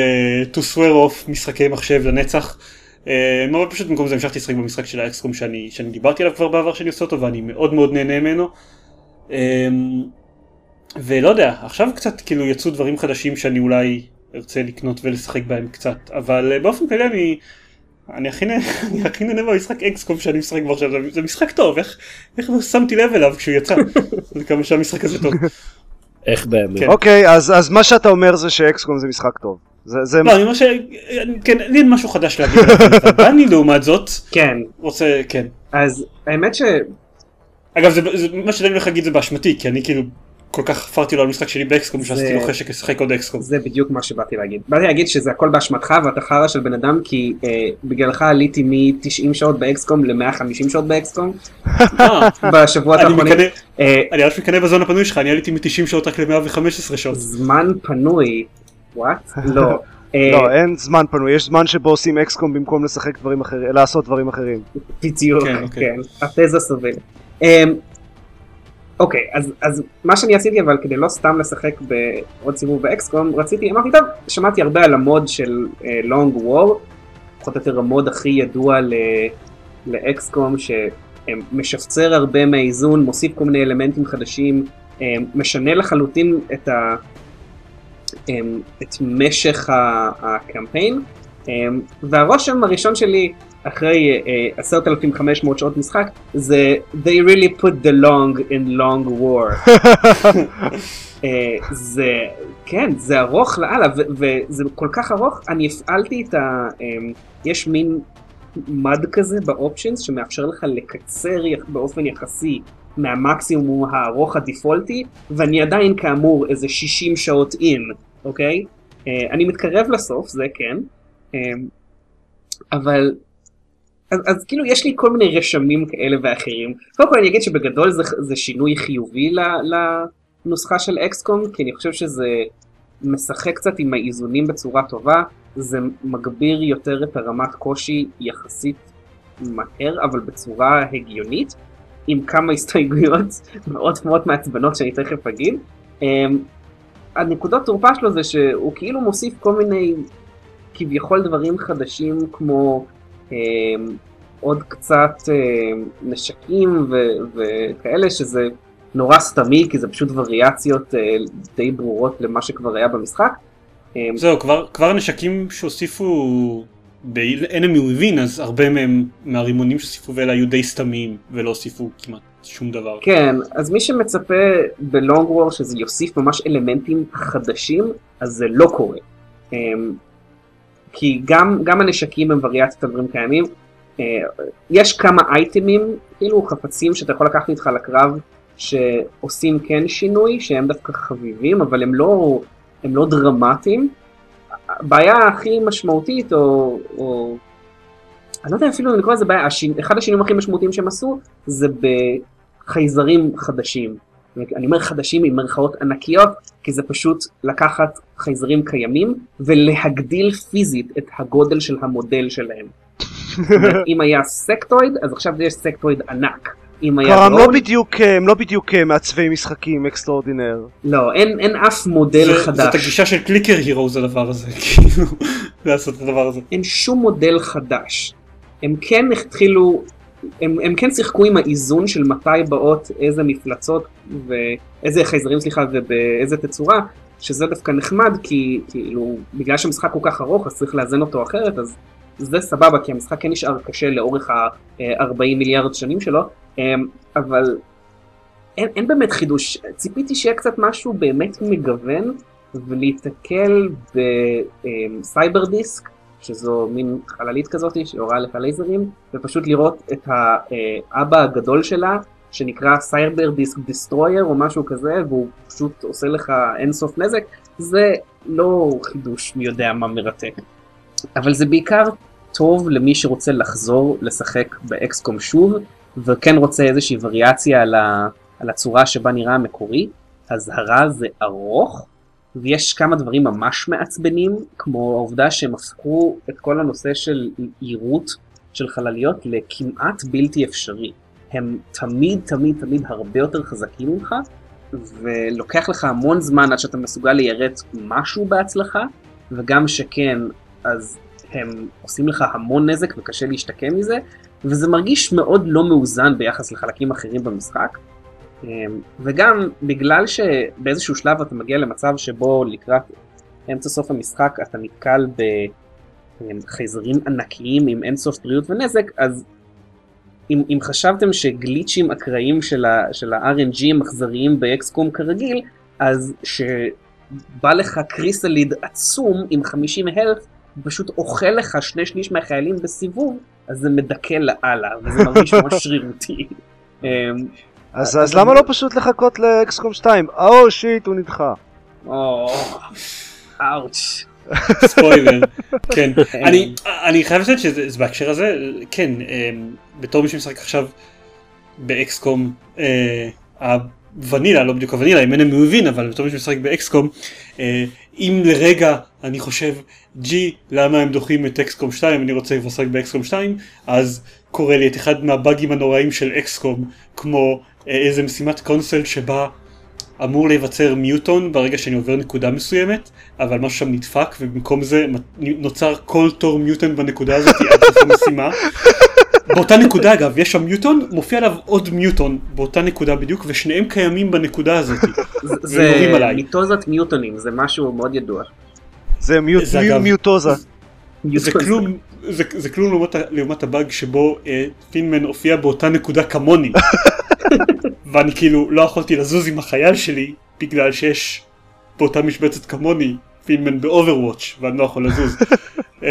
[SPEAKER 1] to swear off משחקי מחשב לנצח. אה, אבל פשוט במקום זה המשכתי לשחק במשחק של האקסקום שאני, שאני דיברתי עליו כבר בעבר שאני עושה אותו ואני מאוד מאוד נהנה ממנו. אה, ולא יודע, עכשיו קצת כאילו יצאו דברים חדשים שאני אולי ארצה לקנות ולשחק בהם קצת, אבל אה, באופן כללי אני, אני הכי נהנה, <laughs> אני הכי נהנה במשחק אקסקום שאני משחק בו עכשיו, זה- זה משחק טוב, איך, איך לא שמתי לב אליו כשהוא יצא, <laughs> זה כמה שהמשחק הזה טוב.
[SPEAKER 2] איך באמת?
[SPEAKER 1] כן.
[SPEAKER 3] אוקיי, אז אז מה שאתה אומר זה שאקסקום זה משחק טוב. זה זה
[SPEAKER 1] לא, אני אומר ש... כן, לי אין משהו חדש להגיד <laughs> אני לעומת זאת
[SPEAKER 4] כן,
[SPEAKER 1] רוצה, כן.
[SPEAKER 4] אז האמת ש...
[SPEAKER 1] אגב, זה, זה, מה שאני הולך להגיד זה באשמתי, כי אני כאילו כל כך חפרתי לו על המשחק שלי באקסקום, שעשיתי לו חשק לשחק עוד אקסקום.
[SPEAKER 4] זה בדיוק מה שבאתי להגיד. באתי להגיד שזה הכל באשמתך ואתה חרא של בן אדם כי אה, בגללך עליתי מ-90 שעות באקסקום ל-150 שעות באקסקום
[SPEAKER 1] אה, <laughs>
[SPEAKER 4] בשבועות
[SPEAKER 1] אני
[SPEAKER 4] האחרונים. אה,
[SPEAKER 1] אני ממש מקנא בזון הפנוי שלך, אני עליתי מ-90 שעות רק ל-115 שעות.
[SPEAKER 4] זמן פנוי, וואט? <laughs> לא. אה,
[SPEAKER 3] לא, אין זמן פנוי, יש זמן שבו עושים אקסקום במקום לשחק דברים אחרים, לעשות דברים אחרים.
[SPEAKER 4] בדיוק,
[SPEAKER 1] כן, אוקיי.
[SPEAKER 4] כן, התזה סובל. אוקיי, אז, אז מה שאני עשיתי אבל כדי לא סתם לשחק בעוד סיבוב באקסקום, רציתי, אמרתי טוב, שמעתי הרבה על המוד של uh, וור, פחות או יותר המוד הכי ידוע לאקסקום שמשפצר הרבה מהאיזון, מוסיף כל מיני אלמנטים חדשים, um, משנה לחלוטין את, ה, um, את משך הקמפיין, um, והרושם הראשון שלי אחרי uh, 10,500 שעות משחק זה they really put the long in long war. uh, <laughs> זה כן זה ארוך לאללה וזה כל כך ארוך אני הפעלתי את ה... Um, יש מין מד כזה באופשנס שמאפשר לך לקצר באופן יחסי מהמקסימום הארוך הדיפולטי ואני עדיין כאמור איזה 60 שעות אין אוקיי uh, אני מתקרב לסוף זה כן. Um, אבל אז, אז כאילו יש לי כל מיני רשמים כאלה ואחרים. קודם כל אני אגיד שבגדול זה, זה שינוי חיובי לנוסחה של אקסקום, כי אני חושב שזה משחק קצת עם האיזונים בצורה טובה, זה מגביר יותר את הרמת קושי יחסית מהר, אבל בצורה הגיונית, עם כמה הסתייגויות מאוד מאוד מעצבנות שאני תכף אגיד. אמ, הנקודות תורפה שלו זה שהוא כאילו מוסיף כל מיני כביכול דברים חדשים כמו עוד קצת אה, נשקים ו- וכאלה שזה נורא סתמי כי זה פשוט וריאציות אה, די ברורות למה שכבר היה במשחק. אה,
[SPEAKER 1] זהו, כבר, כבר נשקים שהוסיפו ב-Enemy Within, אז הרבה מהם מהרימונים שהוסיפו ואלה היו די סתמיים ולא הוסיפו כמעט שום דבר.
[SPEAKER 4] כן, אז מי שמצפה בלונג וור שזה יוסיף ממש אלמנטים חדשים, אז זה לא קורה. כי גם, גם הנשקים הם וריאציות על דברים קיימים. אה, יש כמה אייטמים, כאילו חפצים שאתה יכול לקחת איתך לקרב, שעושים כן שינוי, שהם דווקא חביבים, אבל הם לא, הם לא דרמטיים. הבעיה הכי משמעותית, או, או... אני לא יודע אפילו אם לקרוא לזה בעיה. אחד השינויים הכי משמעותיים שהם עשו, זה בחייזרים חדשים. אני אומר חדשים עם מרכאות ענקיות, כי זה פשוט לקחת חייזרים קיימים ולהגדיל פיזית את הגודל של המודל שלהם. אם היה sectoid, אז עכשיו יש sectoid ענק. אם היה
[SPEAKER 3] כבר הם לא בדיוק, הם לא בדיוק אה, מעצבי משחקים extraordinaire.
[SPEAKER 4] לא, אין, אין אף מודל
[SPEAKER 1] זה-
[SPEAKER 4] חדש.
[SPEAKER 1] זאת הגישה של Clicker Heroes זה הדבר הזה, <laughs> כאילו, לעשות את הדבר הזה.
[SPEAKER 4] אין שום מודל חדש. הם כן התחילו, הם, הם כן שיחקו עם האיזון של מתי באות איזה מפלצות ואיזה חייזרים סליחה ובאיזה תצורה, שזה דווקא נחמד כי כאילו בגלל שהמשחק כל כך ארוך אז צריך לאזן אותו אחרת אז זה סבבה כי המשחק כן נשאר קשה לאורך ה-40 מיליארד שנים שלו, אמ, אבל אין, אין באמת חידוש, ציפיתי שיהיה קצת משהו באמת מגוון ולהיתקל ב Cyberdisc שזו מין חללית כזאת שיורה לך לייזרים ופשוט לראות את האבא הגדול שלה שנקרא Cyberdisc Destroyer או משהו כזה והוא פשוט עושה לך אינסוף נזק. זה לא חידוש מי יודע מה מרתק. אבל זה בעיקר טוב למי שרוצה לחזור לשחק ב XCOM שוב וכן רוצה איזושהי וריאציה על, ה, על הצורה שבה נראה המקורי. אזהרה זה ארוך ויש כמה דברים ממש מעצבנים, כמו העובדה שהם הפכו את כל הנושא של יירוט של חלליות לכמעט בלתי אפשרי. הם תמיד תמיד תמיד הרבה יותר חזקים ממך, ולוקח לך המון זמן עד שאתה מסוגל ליירט משהו בהצלחה, וגם שכן, אז הם עושים לך המון נזק וקשה להשתקם מזה, וזה מרגיש מאוד לא מאוזן ביחס לחלקים אחרים במשחק. אמ, וגם בגלל שבאיזשהו שלב אתה מגיע למצב שבו לקראת אמצע סוף המשחק אתה נתקל בחייזרים ענקיים עם אינסוף בריאות ונזק, אז אם, אם חשבתם שגליצ'ים אקראיים של, ה, של ה-RNG הם אכזריים באקסקום כרגיל, אז שבא לך קריסליד עצום עם 50 הלף, פשוט אוכל לך שני שליש מהחיילים בסיבוב, אז זה מדכא לאללה, וזה מרגיש ממש <laughs> שרירותי.
[SPEAKER 3] אז, אז למה לא פשוט לחכות לאקסקום 2? או שיט, הוא נדחה.
[SPEAKER 4] או, אאוץ'.
[SPEAKER 1] ספוילר, <laughs> כן. <laughs> אני, אני חייב לציין שזה בהקשר הזה, כן, אמ, בתור מי שמשחק עכשיו באקסקום, אה, הוונילה, לא בדיוק הוונילה, אם אינם מבין, אבל בתור מי שמשחק באקסקום, אה, אם לרגע אני חושב, ג'י, למה הם דוחים את אקסקום 2, אני רוצה לשחק באקסקום 2, אז קורה לי את אחד מהבאגים הנוראים של אקסקום, כמו אה, איזה משימת קונסל שבה אמור להיווצר מיוטון ברגע שאני עובר נקודה מסוימת, אבל משהו שם נדפק ובמקום זה נוצר כל תור מיוטון בנקודה הזאת <laughs> עד סוף המשימה. באותה נקודה אגב, יש שם מיוטון, מופיע עליו עוד מיוטון באותה נקודה בדיוק, ושניהם קיימים בנקודה הזאת.
[SPEAKER 4] זה מיטוזת מיוטונים, זה משהו מאוד ידוע.
[SPEAKER 3] זה מיוטוזה.
[SPEAKER 1] זה כלום, זה, זה כלום לעומת, לעומת הבאג שבו אה, Thin Man הופיע באותה נקודה כמוני. <laughs> ואני כאילו לא יכולתי לזוז עם החייל שלי בגלל שיש באותה משבצת כמוני Thin Man ב overwatch ואני לא יכול לזוז. <laughs> אמ,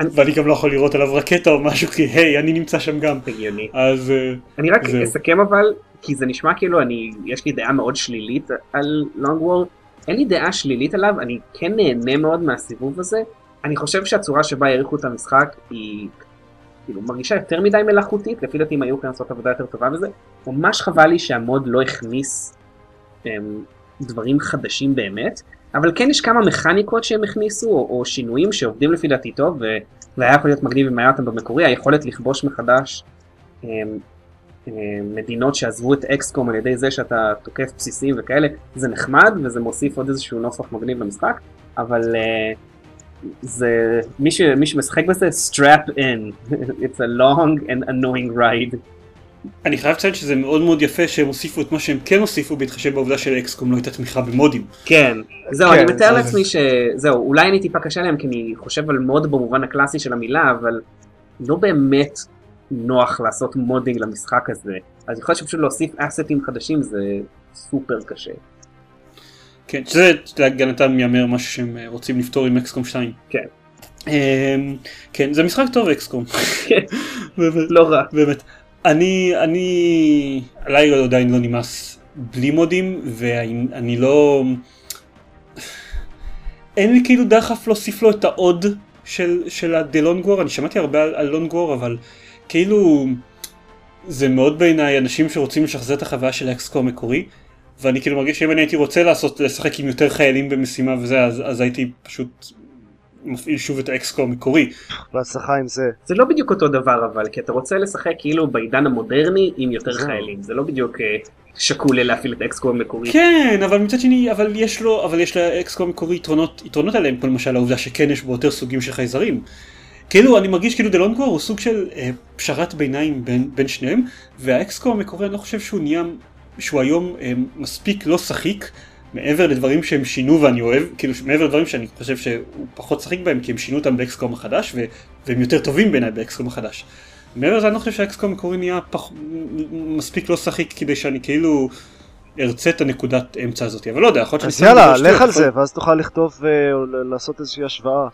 [SPEAKER 1] ואני גם לא יכול לירות עליו רקטה או משהו כי היי אני נמצא שם גם.
[SPEAKER 4] הגיוני.
[SPEAKER 1] אז אה,
[SPEAKER 4] אני רק אסכם אבל כי זה נשמע כאילו אני יש לי דעה מאוד שלילית על לונג וור. אין לי דעה שלילית עליו אני כן נהנה מאוד מהסיבוב הזה. אני חושב שהצורה שבה העריכו את המשחק היא כאילו מרגישה יותר מדי מלאכותית, לפי דעתי אם היו יכולים לעשות עבודה יותר טובה בזה. ממש חבל לי שהמוד לא הכניס הם, אמ, דברים חדשים באמת, אבל כן יש כמה מכניקות שהם הכניסו, או, או שינויים שעובדים לפי דעתי טוב, והיה יכול להיות מגניב אם היה אותם במקורי, היכולת לכבוש מחדש הם, אמ, הם, אמ, מדינות שעזבו את אקסקום על ידי זה שאתה תוקף בסיסים וכאלה, זה נחמד וזה מוסיף עוד איזשהו נופח מגניב למשחק, אבל... Uh, זה מי, ש, מי שמשחק בזה strap in <laughs> it's a long and annoying ride.
[SPEAKER 1] אני חייב לציין שזה מאוד מאוד יפה שהם הוסיפו את מה שהם כן הוסיפו בהתחשב בעובדה שלאקסקום לא הייתה תמיכה במודים.
[SPEAKER 4] כן, זהו, כן, אני מתאר זה... לעצמי שזהו, אולי אני טיפה קשה להם כי אני חושב על מוד במובן הקלאסי של המילה, אבל לא באמת נוח לעשות modding למשחק הזה. אז יכול להיות שפשוט להוסיף אסטים חדשים זה סופר קשה.
[SPEAKER 1] כן, שזה להגנתם יאמר משהו שהם אה, רוצים לפתור עם XCOM 2.
[SPEAKER 4] כן.
[SPEAKER 1] אמ, כן, זה משחק טוב XCOM.
[SPEAKER 4] כן, <laughs> לא רע.
[SPEAKER 1] באמת. אני, אני, עליי עדיין לא נמאס בלי מודים, ואני לא... אין לי כאילו דחף להוסיף לו את העוד של, של הדלונגוור, אני שמעתי הרבה על, על לונגוור, אבל כאילו זה מאוד בעיניי אנשים שרוצים לשחזר את החוויה של האקסקום המקורי. ואני כאילו מרגיש שאם אני הייתי רוצה לעשות, לשחק עם יותר חיילים במשימה וזה, אז, אז הייתי פשוט מפעיל שוב את האקסקו המקורי.
[SPEAKER 3] בהצלחה עם זה.
[SPEAKER 4] זה לא בדיוק אותו דבר אבל, כי אתה רוצה לשחק כאילו בעידן המודרני עם יותר חיילים, זה לא בדיוק אה, שקול להפעיל את האקסקו המקורי.
[SPEAKER 1] כן, אבל מצד שני, אבל יש לו, אבל יש לאקסקו המקורי יתרונות, יתרונות עליהם, כמו למשל העובדה שכן יש בו יותר סוגים של חייזרים. כאילו אני מרגיש כאילו דלונקור הוא סוג של אה, פשרת ביניים בין, בין שניהם והאקסקו המקורי אני לא חושב שהוא נהיה שהוא היום אה, מספיק לא שחיק מעבר לדברים שהם שינו ואני אוהב, כאילו מעבר לדברים שאני חושב שהוא פחות שחיק בהם כי הם שינו אותם באקסקום החדש ו- והם יותר טובים בעיניי באקסקום החדש. מעבר לזה אני לא חושב שהאקסקום המקורי נהיה פח... מספיק לא שחוק כדי שאני כאילו ארצה את הנקודת אמצע הזאת, אבל לא יודע, יכול להיות
[SPEAKER 3] שאני... אז יאללה, לך על זה ואז תוכל לכתוב ולעשות אה, איזושהי השוואה,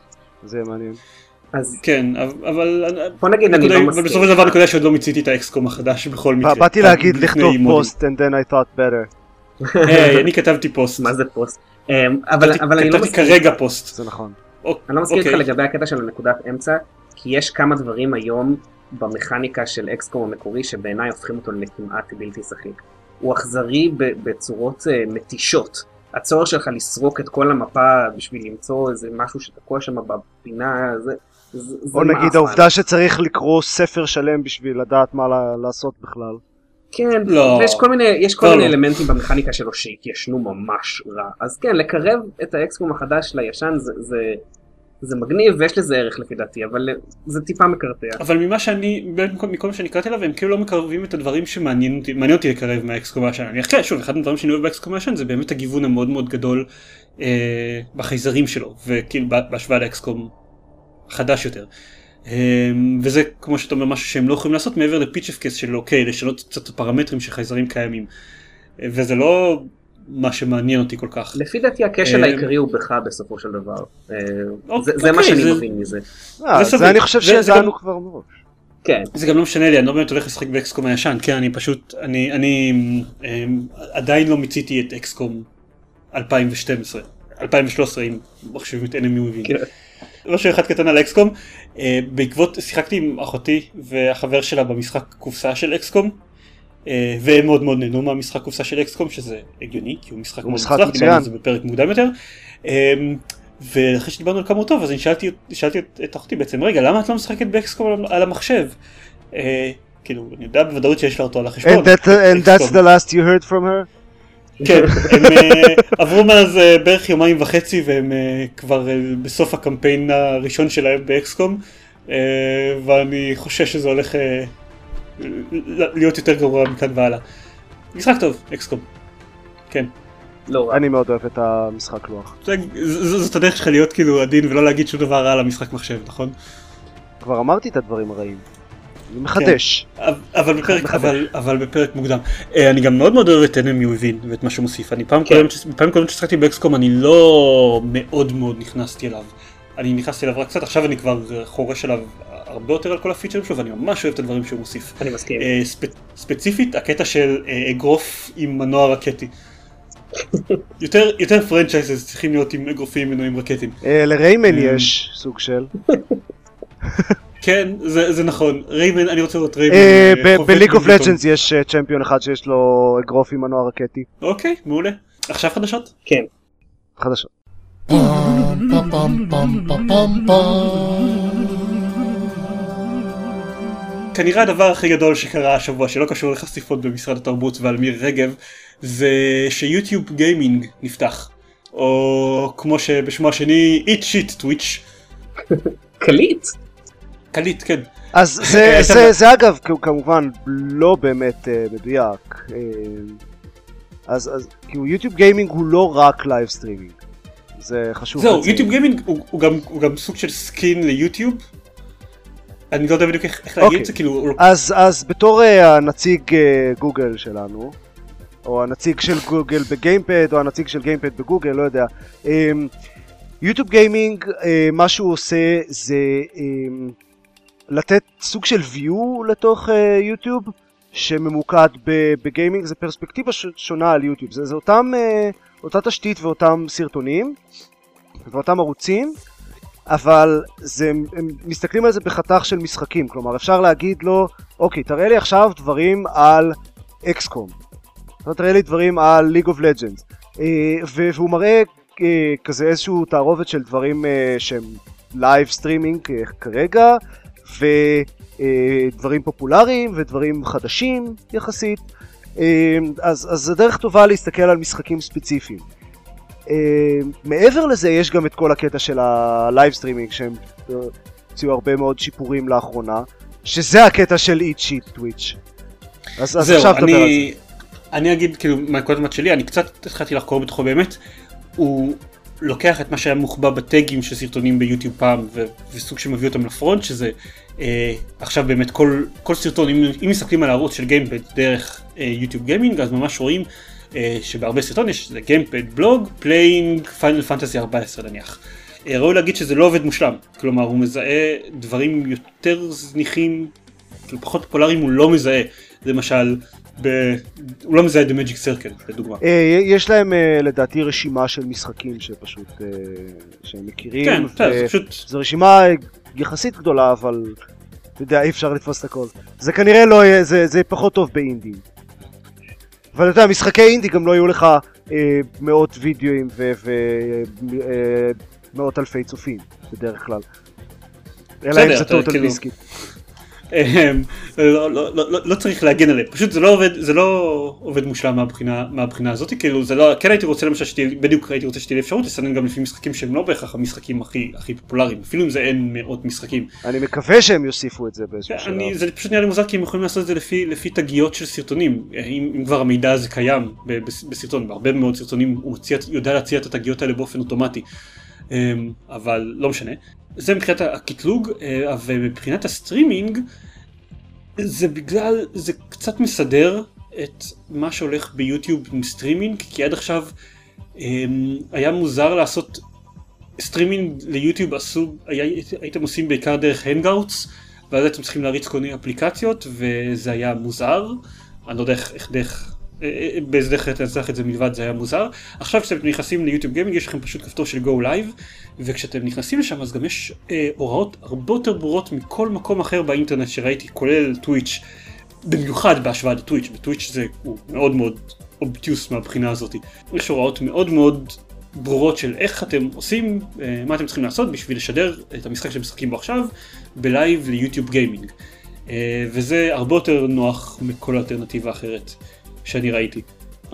[SPEAKER 3] זה מעניין.
[SPEAKER 1] אז כן אבל
[SPEAKER 4] בוא נגיד אני לא
[SPEAKER 1] מסכים. בסופו של דבר נקודה שעוד לא מיציתי את ה XCOM החדש בכל מקרה.
[SPEAKER 3] באתי להגיד לכתוב פוסט and then I thought better. <laughs>
[SPEAKER 1] אני כתבתי פוסט.
[SPEAKER 4] מה זה פוסט? אמ, אבל אני
[SPEAKER 1] לא מסכים. כתבתי כרגע פוסט.
[SPEAKER 3] זה נכון.
[SPEAKER 4] אני לא מסכים איתך אוקיי. לגבי הקטע של הנקודת אמצע כי יש כמה דברים היום במכניקה של אקסקום המקורי שבעיניי הופכים אותו לכמעט בלתי שחיק. הוא אכזרי בצורות אה, מתישות. הצורך שלך לסרוק את כל המפה בשביל למצוא איזה משהו שתקוע שם בפינה, זה,
[SPEAKER 3] או נגיד העובדה שצריך לקרוא ספר שלם בשביל לדעת מה לעשות בכלל.
[SPEAKER 4] כן,
[SPEAKER 1] לא.
[SPEAKER 4] ויש כל מיני, יש כל
[SPEAKER 1] לא,
[SPEAKER 4] מיני
[SPEAKER 1] לא.
[SPEAKER 4] אלמנטים במכניקה שלו שהתיישנו ממש רע. אז כן, לקרב את האקסקום החדש לישן זה, זה, זה מגניב ויש לזה ערך לפי דעתי, אבל זה טיפה מקרטע.
[SPEAKER 1] אבל ממה שאני, מכל- מה שאני קראתי עליו, הם כאילו לא מקרבים את הדברים שמעניין אותי, מעניין אותי לקרב מהאקסקום הישן. אני אחכה, שוב, אחד הדברים שאני אוהב באקסקום הישן זה באמת הגיוון המאוד מאוד גדול אה, בחייזרים שלו, וכאילו בה- בהשוואה לאקסקום חדש יותר. אה, וזה כמו שאתה אומר משהו שהם לא יכולים לעשות מעבר לפיצ'פקס של אוקיי, לשנות קצת את הפרמטרים של חייזרים קיימים. אה, וזה לא מה שמעניין אותי כל כך.
[SPEAKER 4] לפי דעתי הכשל
[SPEAKER 1] אה,
[SPEAKER 4] העיקרי הוא בך בסופו של דבר. אה,
[SPEAKER 1] אוקיי,
[SPEAKER 4] זה, מה שאני
[SPEAKER 1] זה-
[SPEAKER 4] מבין מזה.
[SPEAKER 3] אה. זה אני חושב שידענו
[SPEAKER 1] גם-
[SPEAKER 3] כבר מראש.
[SPEAKER 4] כן,
[SPEAKER 1] זה גם לא משנה לי, אני לא באמת הולך לשחק באקסקום הישן, כן, אני פשוט, אני, אני אמ, עדיין לא מיציתי את אקסקום 2012, 2013 אם מחשבים את enemy within.
[SPEAKER 4] כן.
[SPEAKER 1] משהו אחד קטן על אקסקום, אה, בעקבות, שיחקתי עם אחותי והחבר שלה במשחק קופסה של אקסקום, אה, והם מאוד מאוד נהנו מהמשחק קופסה של אקסקום, שזה הגיוני, כי הוא משחק מאוד מוצלח, דיברנו על זה. בפרק מוקדם יותר. אמ, ואחרי שדיברנו על כמה הוא טוב אז אני שאלתי, שאלתי את, את אחותי בעצם רגע למה את לא משחקת באקסקום על, המחשב? אה, כאילו אני יודע בוודאות שיש לה אותו על החשבון.
[SPEAKER 3] And that- and that's the last you heard from her?
[SPEAKER 1] כן, הם אה, עברו מאז אה, בערך יומיים וחצי והם אה, כבר בסוף הקמפיין הראשון שלהם באקסקום ואני חושש שזה הולך להיות יותר גרוע מכאן והלאה. משחק טוב, אקסקום. כן.
[SPEAKER 4] לא.
[SPEAKER 3] אני מאוד אוהב את המשחק לוח.
[SPEAKER 1] זאת הדרך שלך להיות כאילו עדין ולא להגיד שום דבר רע על המשחק מחשב, נכון?
[SPEAKER 3] כבר אמרתי את הדברים הרעים. אני מחדש.
[SPEAKER 1] אבל- אבל בפרק,
[SPEAKER 3] מחדש.
[SPEAKER 1] אבל, אבל בפרק מוקדם. אה, אני גם מאוד מאוד אוהב את enemy within ואת מה שהוא מוסיף. אני פעם
[SPEAKER 4] כן.
[SPEAKER 1] קודמת, ששחקתי באקסקום אני לא מאוד מאוד נכנסתי אליו. אני נכנסתי אליו רק קצת, עכשיו אני כבר חורש עליו הרבה יותר על כל הפיצ'רים שלו ואני ממש אוהב את הדברים שהוא מוסיף.
[SPEAKER 4] אני מסכים.
[SPEAKER 1] אה, ספ- ספציפית הקטע של אה, אגרוף עם מנוע רקטי. יותר, יותר franchises צריכים להיות עם אגרופים מנועים רקטיים.
[SPEAKER 3] אה, ל
[SPEAKER 1] Rayman
[SPEAKER 3] יש סוג של. <laughs>
[SPEAKER 1] כן, זה, זה נכון. Rayman, אני רוצה לראות Rayman.
[SPEAKER 3] אה,
[SPEAKER 1] אה,
[SPEAKER 3] ב League
[SPEAKER 1] of.
[SPEAKER 3] Legends יש אה, champion אחד שיש לו אגרוף עם מנוע רקטי.
[SPEAKER 1] אוקיי, מעולה. עכשיו חדשות?
[SPEAKER 4] כן.
[SPEAKER 3] חדשות.
[SPEAKER 1] כנראה הדבר הכי גדול שקרה השבוע שלא קשור לחשיפות במשרד התרבות ועל מירי רגב זה ש YouTube Gaming נפתח. או כמו שבשמו השני Eat Shit Twitch.
[SPEAKER 4] קליט.
[SPEAKER 1] קליט כן.
[SPEAKER 3] אז זה-
[SPEAKER 1] הייתה
[SPEAKER 3] זה-
[SPEAKER 1] ב-
[SPEAKER 3] זה אגב כמובן לא באמת אה, מדויק. אה, אז אז כאילו YouTube Gaming הוא לא רק live streaming. זה חשוב.
[SPEAKER 1] זהו. YouTube Gaming הוא, הוא, גם, הוא גם סוג של skin ליוטיוב. אני לא יודע בדיוק איך, איך להגיד
[SPEAKER 3] אוקיי.
[SPEAKER 1] את זה כאילו הוא-
[SPEAKER 3] אז, אז בתור אה, הנציג אה, גוגל שלנו, או הנציג של גוגל בגיימפד, או הנציג של גיימפד בגוגל, לא יודע, אה, YouTube Gaming, אה, מה שהוא עושה זה אה, לתת סוג של view לתוך אה, יוטיוב, שממוקד בגיימינג, זה פרספקטיבה ש- שונה על יוטיוב, זה, זה אותם, אה, אותה תשתית ואותם סרטונים, ואותם ערוצים, אבל זה, הם מסתכלים על זה בחתך של משחקים, כלומר אפשר להגיד לו, אוקיי, תראה לי עכשיו דברים על XCOM, תראה לי דברים על League of Legends, והוא מראה אה, כזה איזשהו תערובת של דברים אה, שהם live streaming כרגע, ודברים פופולריים ודברים חדשים יחסית, אה, אז, אז זו דרך טובה להסתכל על משחקים ספציפיים. אה, מעבר לזה יש גם את כל הקטע של ה live streaming שהם אה, הוציאו הרבה מאוד שיפורים לאחרונה שזה הקטע של Eat Shit Twitch אז, אז
[SPEAKER 1] זהו,
[SPEAKER 3] עכשיו תדבר על זה.
[SPEAKER 1] אני, אני אגיד כאילו מהנקודה שלי, אני קצת התחלתי לחקור בתוכו באמת, הוא לוקח את מה שהיה מוחבא בטגים של סרטונים ביוטיוב פעם ו- וסוג שמביא אותם ל front שזה אה, עכשיו באמת כל, כל סרטון אם, אם מסתכלים על הערוץ של גיימפד דרך אה, YouTube Gaming אז ממש רואים אה, שבהרבה סרטון יש זה גיימפד בלוג playing Final Fantasy 14 נניח. אה, ראוי להגיד שזה לא עובד מושלם כלומר הוא מזהה דברים יותר זניחים כאילו פחות פופולריים הוא לא מזהה למשל ב... הוא לא מזהה את המג'יק סרקל לדוגמה.
[SPEAKER 3] אה, יש להם אה, לדעתי רשימה של משחקים שפשוט אה, שהם מכירים
[SPEAKER 1] כן, זה פשוט
[SPEAKER 3] זו רשימה יחסית גדולה אבל אתה יודע אי אפשר לתפוס את הכל. זה כנראה לא יהיה זה, זה פחות טוב באינדי. אבל אתה יודע משחקי אינדי גם לא יהיו לך אה, מאות וידאוים ומאות אלפי צופים בדרך כלל. אלא אם זה טוטל ביסקיט
[SPEAKER 1] לא, לא, לא, לא, לא צריך להגן עליהם, פשוט זה לא עובד, זה לא עובד מושלם מהבחינה, מהבחינה הזאת, כאילו זה לא, כן הייתי רוצה למשל שתהיה, בדיוק הייתי רוצה שתהיה לי אפשרות לסנן גם לפי משחקים שהם לא בהכרח המשחקים הכי, הכי פופולריים, אפילו אם זה אין מאות משחקים.
[SPEAKER 3] אני מקווה שהם יוסיפו את זה באיזשהו שלב.
[SPEAKER 1] אני, זה פשוט נראה לי מוזר כי הם יכולים לעשות את זה לפי, לפי תגיות של סרטונים, אם, אם כבר המידע הזה קיים בסרטון, בהרבה מאוד סרטונים הוא מציע, יודע להציע את התגיות האלה באופן אוטומטי, אמ, אבל לא משנה. זה מבחינת הקטלוג, אה, ומבחינת הסטרימינג, זה בגלל, זה קצת מסדר את מה שהולך ביוטיוב עם סטרימינג, כי עד עכשיו אמ, היה מוזר לעשות סטרימינג ליוטיוב עשו, היה, הייתם עושים בעיקר דרך Hangouts, ואז הייתם צריכים להריץ כל מיני אפליקציות, וזה היה מוזר, אני לא יודע איך, איך דרך, אה, אה, באיזה דרך לנסח את זה מלבד זה היה מוזר. עכשיו כשאתם נכנסים ל YouTube Gaming יש לכם פשוט כפתור של go live, וכשאתם נכנסים לשם אז גם יש אה, הוראות הרבה יותר ברורות מכל מקום אחר באינטרנט שראיתי, כולל טוויץ', במיוחד בהשוואה לטוויץ', בטוויץ' זה הוא מאוד מאוד obtuse מהבחינה הזאת. יש הוראות מאוד מאוד ברורות של איך אתם עושים, אה, מה אתם צריכים לעשות בשביל לשדר את המשחק שאתם משחקים בו עכשיו ב live ל YouTube Gaming. אה, וזה הרבה יותר נוח מכל אלטרנטיבה אחרת שאני ראיתי.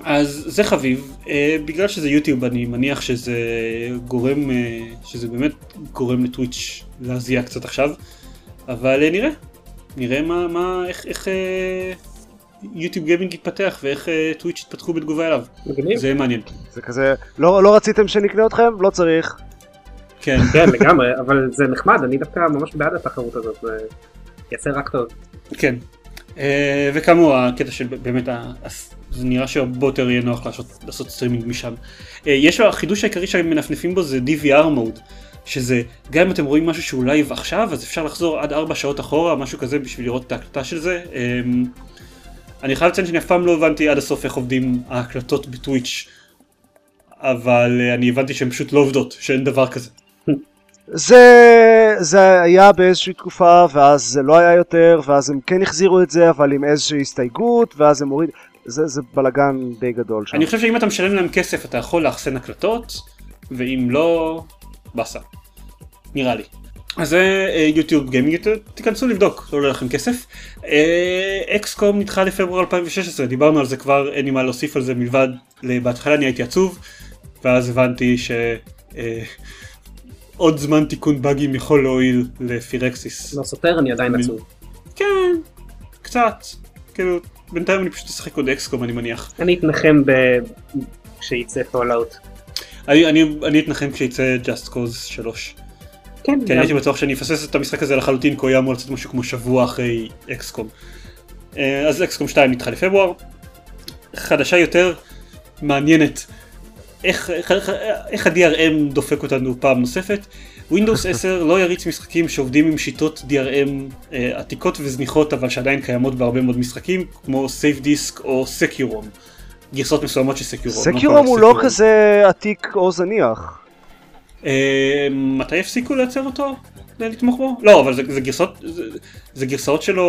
[SPEAKER 1] אז זה חביב, אה, בגלל שזה יוטיוב אני מניח שזה גורם, אה, שזה באמת גורם לטוויץ' להזיע קצת עכשיו, אבל אה, נראה, נראה מה, מה, איך, איך אה, יוטיוב גיימינג יתפתח ואיך אה, טוויץ' יתפתחו בתגובה אליו,
[SPEAKER 4] מגניב.
[SPEAKER 1] זה מעניין.
[SPEAKER 3] זה כזה, לא, לא רציתם שנקנה אתכם? לא צריך.
[SPEAKER 1] כן, <laughs>
[SPEAKER 4] כן לגמרי אבל זה נחמד אני דווקא ממש בעד התחרות הזאת זה יעשה רק טוב.
[SPEAKER 1] כן. אה, וכאמור הקטע של באמת זה נראה שהרבה יותר יהיה נוח לעשות, לעשות סטרימינג משם. אה, יש החידוש העיקרי שהם מנפנפים בו זה DVR mode. שזה גם אם אתם רואים משהו שהוא live עכשיו אז אפשר לחזור עד 4 שעות אחורה משהו כזה בשביל לראות את ההקלטה של זה. אה, אני חייב לציין שאני אף פעם לא הבנתי עד הסוף איך עובדים ההקלטות בטוויץ' אבל אני הבנתי שהן פשוט לא עובדות שאין דבר כזה.
[SPEAKER 3] זה, זה היה באיזושהי תקופה, ואז זה לא היה יותר, ואז הם כן החזירו את זה, אבל עם איזושהי הסתייגות, ואז הם הורידו... זה, זה בלאגן די גדול שם.
[SPEAKER 1] אני חושב שאם אתה משלם להם כסף אתה יכול לאחסן הקלטות, ואם לא, באסה. נראה לי. אז זה אה, יוטיוב גיימינג, תיכנסו לבדוק, לא עולה לכם כסף. אה, אקסקום נדחה לפברואר 2016, דיברנו על זה כבר, אין לי מה להוסיף על זה מלבד, בהתחלה אני הייתי עצוב, ואז הבנתי ש... אה, עוד זמן תיקון באגים יכול להועיל ל Firaxis.
[SPEAKER 4] לא סותר אני עדיין עצוב.
[SPEAKER 1] כן, קצת. כאילו, בינתיים אני פשוט אשחק עוד XCOM אני מניח.
[SPEAKER 4] אני אתנחם ב... כשיצא Fallout.
[SPEAKER 1] אני, אני, אני אתנחם כשיצא Just Cause 3.
[SPEAKER 4] כן,
[SPEAKER 1] כי אני הייתי בטוח שאני אפסס את המשחק הזה לחלוטין כי הוא היה אמור לצאת משהו כמו שבוע אחרי XCOM. אה, אז XCOM 2 נדחה לפברואר. חדשה יותר מעניינת. איך, איך, איך- איך ה-DRM דופק אותנו פעם נוספת. Windows <laughs> 10 לא יריץ משחקים שעובדים עם שיטות DRM אה, עתיקות וזניחות אבל שעדיין קיימות בהרבה מאוד משחקים כמו Safe Disk או Securom. גרסאות מסוימות של Securom.
[SPEAKER 3] סקירום הוא לא כזה עתיק או זניח.
[SPEAKER 1] אה, מתי הפסיקו לייצר אותו? לתמוך בו? לא, אבל זה, זה גרסאות, זה, זה גרסאות שלו,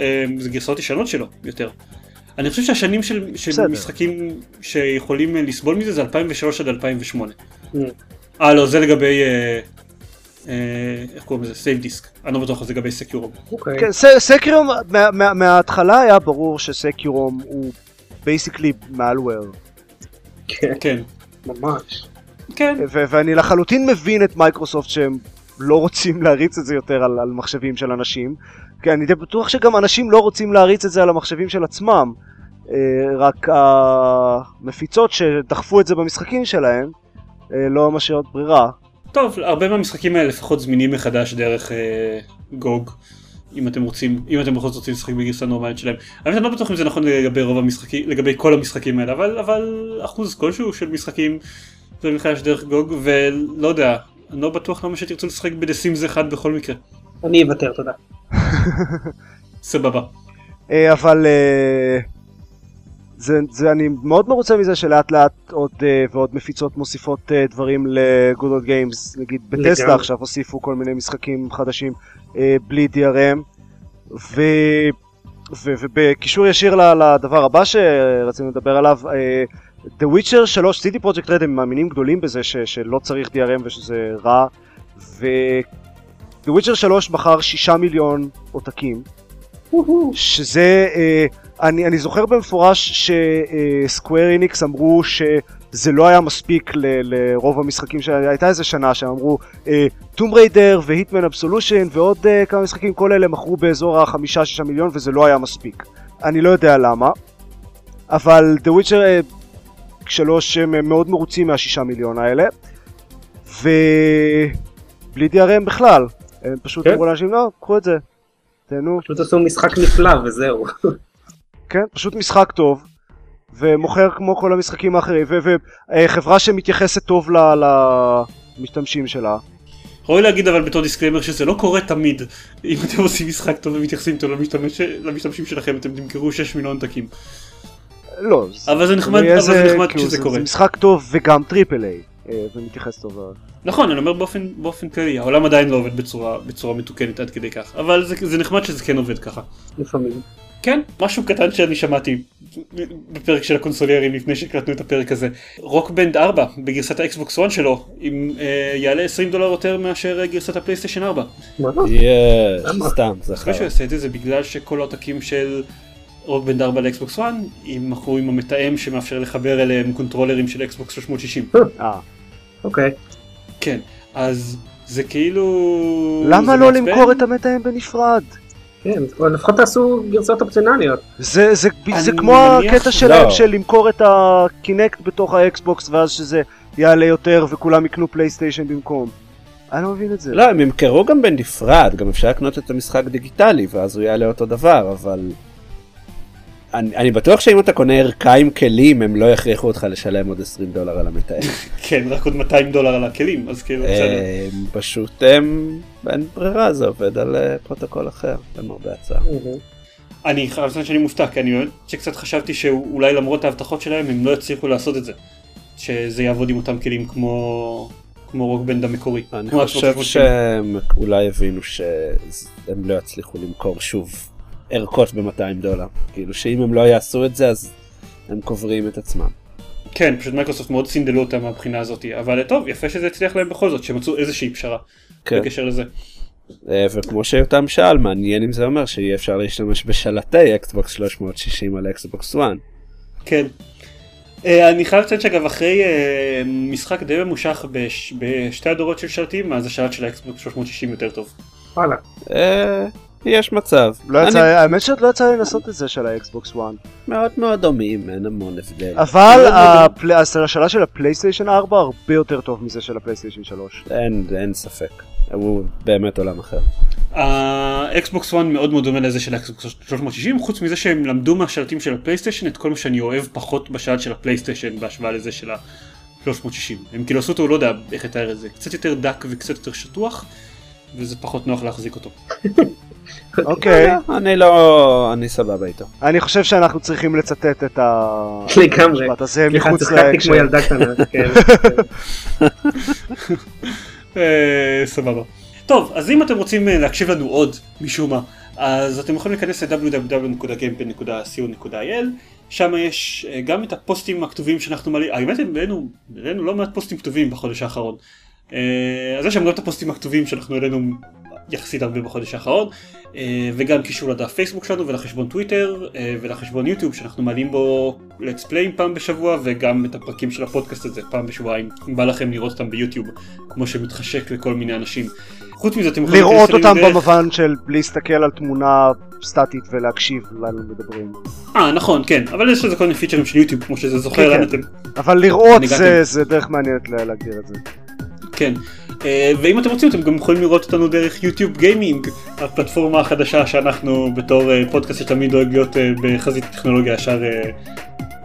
[SPEAKER 1] אה, זה גרסאות ישנות שלו יותר. אני חושב שהשנים של, של. משחקים שיכולים אה, לסבול מזה זה 2003 עד 2008.
[SPEAKER 4] Mm.
[SPEAKER 1] אה לא, זה לגבי, אה, אה, איך קוראים לזה? SafeDisc. אני לא בטוח, זה לגבי SecuROM.
[SPEAKER 4] אוקיי.
[SPEAKER 3] כן, ס- SecuROM, מה- מה- מההתחלה היה ברור ש SecuROM הוא basically malware.
[SPEAKER 4] כן,
[SPEAKER 1] כן.
[SPEAKER 4] ממש.
[SPEAKER 1] כן.
[SPEAKER 3] ו- ואני לחלוטין מבין את מייקרוסופט שהם לא רוצים להריץ את זה יותר על, על מחשבים של אנשים. כי אני די בטוח שגם אנשים לא רוצים להריץ את זה על המחשבים של עצמם. אה, רק המפיצות שדחפו את זה במשחקים שלהם אה, לא משאירות ברירה.
[SPEAKER 1] טוב, הרבה מהמשחקים האלה לפחות זמינים מחדש דרך אה, גוג. אם אתם רוצים, אם אתם בכל זאת רוצים לשחק בגרסה נורמלית שלהם. האמת אני לא בטוח אם זה נכון לגבי רוב המשחקים, לגבי כל המשחקים האלה, אבל, אבל אחוז כלשהו של משחקים זה מחדש דרך גוג, ולא יודע, אני לא בטוח למה שתרצו לשחק בדסימס אחד בכל מקרה.
[SPEAKER 4] אני אוותר, תודה. <laughs>
[SPEAKER 1] סבבה.
[SPEAKER 3] אה, אבל זה, זה, אני מאוד מרוצה מזה שלאט לאט עוד אה, ועוד מפיצות מוסיפות אה, דברים ל-good old games, נגיד בטסלה. עכשיו הוסיפו כל מיני משחקים חדשים אה, בלי DRM ו, ו, ובקישור ישיר לדבר הבא שרצינו לדבר עליו אה, The Witcher 3, CD Project Red הם מאמינים גדולים בזה ש, שלא צריך DRM ושזה רע. ו... The Witcher 3 מכר 6 מיליון עותקים. שזה, אה, אני, אני זוכר במפורש שסקוויר איניקס אמרו שזה לא היה מספיק ל, לרוב המשחקים, שהייתה איזה שנה שהם אמרו טום ריידר והיטמן אבסולושן ועוד uh, כמה משחקים, כל אלה מכרו באזור החמישה שישה מיליון וזה לא היה מספיק. אני לא יודע למה, אבל The Witcher uh, שלוש הם מאוד מרוצים מהשישה מיליון האלה, ובלי DRM בכלל, הם פשוט
[SPEAKER 4] כן.
[SPEAKER 3] אמרו לאנשים לא, קחו את זה, תהנו.
[SPEAKER 4] פשוט עשו משחק נפלא וזהו. <laughs>
[SPEAKER 3] כן, פשוט משחק טוב, ומוכר כמו כל המשחקים האחרים, וחברה שמתייחסת טוב ל- למשתמשים שלה.
[SPEAKER 1] ראוי להגיד אבל בתור disclaimer שזה לא קורה תמיד. אם אתם עושים משחק טוב ומתייחסים טוב למשתמש, למשתמשים שלכם אתם תמכרו 6 מיליון עותקים.
[SPEAKER 3] לא,
[SPEAKER 1] אבל זה נחמד, אבל זה
[SPEAKER 3] איזה-
[SPEAKER 1] נחמד
[SPEAKER 3] כאילו,
[SPEAKER 1] כשזה
[SPEAKER 3] זה-
[SPEAKER 1] קורה.
[SPEAKER 3] זה משחק טוב וגם triple A, אה, ומתייחס טוב.
[SPEAKER 1] נכון, אני אומר באופן, באופן כללי, העולם עדיין לא עובד בצורה, בצורה מתוקנת עד כדי כך, אבל זה, זה נחמד שזה כן עובד ככה.
[SPEAKER 4] לפעמים.
[SPEAKER 1] כן, משהו קטן שאני שמעתי בפרק של הקונסוליירים לפני שהקלטנו את הפרק הזה. Rock Band 4 בגרסת ה Xbox 1 שלו, עם, אה, יעלה 20 דולר יותר מאשר אה, גרסת הפלייסטיישן 4.
[SPEAKER 4] מה?
[SPEAKER 2] יש,
[SPEAKER 4] למה?
[SPEAKER 2] סתם, זה
[SPEAKER 1] אחרי שהוא. יעשה את זה זה בגלל שכל העותקים של Rock Band 4 ל Xbox 1 יימכרו עם המתאם שמאפשר לחבר אליהם קונטרולרים של Xbox 360.
[SPEAKER 3] אה,
[SPEAKER 4] אוקיי.
[SPEAKER 1] כן, אז זה כאילו...
[SPEAKER 3] למה
[SPEAKER 1] זה
[SPEAKER 3] לא. למכור את המתאם בנפרד?
[SPEAKER 4] כן, או לפחות תעשו גרסאות אופציונליות.
[SPEAKER 3] זה, זה, זה כמו הקטע שלהם
[SPEAKER 2] לא.
[SPEAKER 3] של למכור את ה Kinect בתוך ה Xbox ואז שזה יעלה יותר וכולם יקנו פלייסטיישן במקום. אני לא מבין את זה.
[SPEAKER 2] לא, הם ימכרו גם בנפרד, גם אפשר לקנות את המשחק דיגיטלי ואז הוא יעלה אותו דבר, אבל... אני, אני בטוח שאם אתה קונה ערכה עם כלים הם לא יכריחו אותך לשלם עוד 20 דולר על המתאם. <laughs>
[SPEAKER 1] כן, רק עוד 200 דולר על הכלים, אז כאילו בסדר.
[SPEAKER 2] הם פשוט הם... אין ברירה זה עובד על אה, פרוטוקול אחר למרבה הצער.
[SPEAKER 1] אני חייב לציין שאני מופתע, כי אני באמת שקצת חשבתי שאולי למרות ההבטחות שלהם הם לא יצליחו לעשות את זה. שזה יעבוד עם אותם כלים כמו כמו Rock Band המקורי.
[SPEAKER 2] אני חושב שהם אולי הבינו שהם לא יצליחו למכור שוב ערכות ב-200 דולר. כאילו שאם הם לא יעשו את זה אז הם קוברים את עצמם.
[SPEAKER 1] כן, פשוט מייקרוסופט מאוד סינדלו אותם מהבחינה הזאת, אבל טוב, יפה שזה הצליח להם בכל זאת, שמצאו איזושהי פשרה
[SPEAKER 2] כן.
[SPEAKER 1] בקשר לזה.
[SPEAKER 2] אה, וכמו שיותם שאל, מעניין אם זה אומר שיהיה אפשר להשתמש בשלטי Xbox 360 על Xbox 1.
[SPEAKER 1] כן. אה, אני חייב לציין שאגב אחרי אה, משחק די ממושך בש- בשתי הדורות של שלטים, אז השלט של ה Xbox 360 יותר טוב.
[SPEAKER 4] וואלה.
[SPEAKER 2] יש מצב.
[SPEAKER 3] לא
[SPEAKER 2] אני-
[SPEAKER 3] יצא, האמת שעוד לא יצא לי לעשות את זה של ה Xbox 1.
[SPEAKER 2] מאוד מאוד דומים, אין המון הבדל.
[SPEAKER 3] אבל
[SPEAKER 1] מאוד
[SPEAKER 3] הפל- השלט של הפלייסטיישן 4 הרבה יותר טוב מזה של הפלייסטיישן 3.
[SPEAKER 2] אין, אין ספק. הוא באמת עולם אחר.
[SPEAKER 1] ה Xbox 1 מאוד מאוד דומה לזה של ה Xbox 360 חוץ מזה שהם למדו מהשלטים של הפלייסטיישן את כל מה שאני אוהב פחות בשלט של הפלייסטיישן בהשוואה לזה של ה-360 הם כאילו עשו אותו לא יודע איך לתאר את זה קצת יותר דק וקצת יותר שטוח וזה פחות נוח להחזיק אותו.
[SPEAKER 3] אוקיי,
[SPEAKER 2] אה, אני לא... אני סבבה איתו.
[SPEAKER 3] אני חושב שאנחנו צריכים לצטט את
[SPEAKER 4] לגמרי.
[SPEAKER 3] המשפט הזה
[SPEAKER 4] סליחה,
[SPEAKER 3] מחוץ להקשר.
[SPEAKER 4] ילדה קטנה. <laughs> כן.
[SPEAKER 1] אה, סבבה. טוב אז אם אתם רוצים אה, להקשיב לנו עוד משום מה אז אתם יכולים להיכנס ל-www.gamepad.co.il שם יש אה, גם את הפוסטים הכתובים שאנחנו מעלים, האמת הם העלינו לא מעט פוסטים כתובים בחודש האחרון. אז יש שם גם את הפוסטים הכתובים שאנחנו העלינו יחסית הרבה בחודש האחרון אה, וגם קישור לדף פייסבוק שלנו ולחשבון טוויטר אה, ולחשבון יוטיוב שאנחנו מעלים בו let's play פעם בשבוע וגם את הפרקים של הפודקאסט הזה פעם בשבועיים אם בא לכם לראות אותם ביוטיוב כמו שמתחשק לכל מיני אנשים. חוץ מזה אתם יכולים
[SPEAKER 3] לראות אותם
[SPEAKER 1] דרך-
[SPEAKER 3] במובן של להסתכל על תמונה סטטית ולהקשיב לנו מדברים.
[SPEAKER 1] אה נכון כן אבל יש לזה כל מיני פיצ'רים של יוטיוב כמו שזה זוכר
[SPEAKER 3] כן, כן.
[SPEAKER 1] אתם
[SPEAKER 3] אבל לראות זה-. זה דרך מעניינת לה- להגדיר את זה.
[SPEAKER 1] כן. אה, ואם אתם רוצים אתם גם יכולים לראות אותנו דרך יוטיוב גיימינג, הפלטפורמה החדשה שאנחנו בתור אה, פודקאסט שתמיד דואג להיות אה, בחזית הטכנולוגיה ישר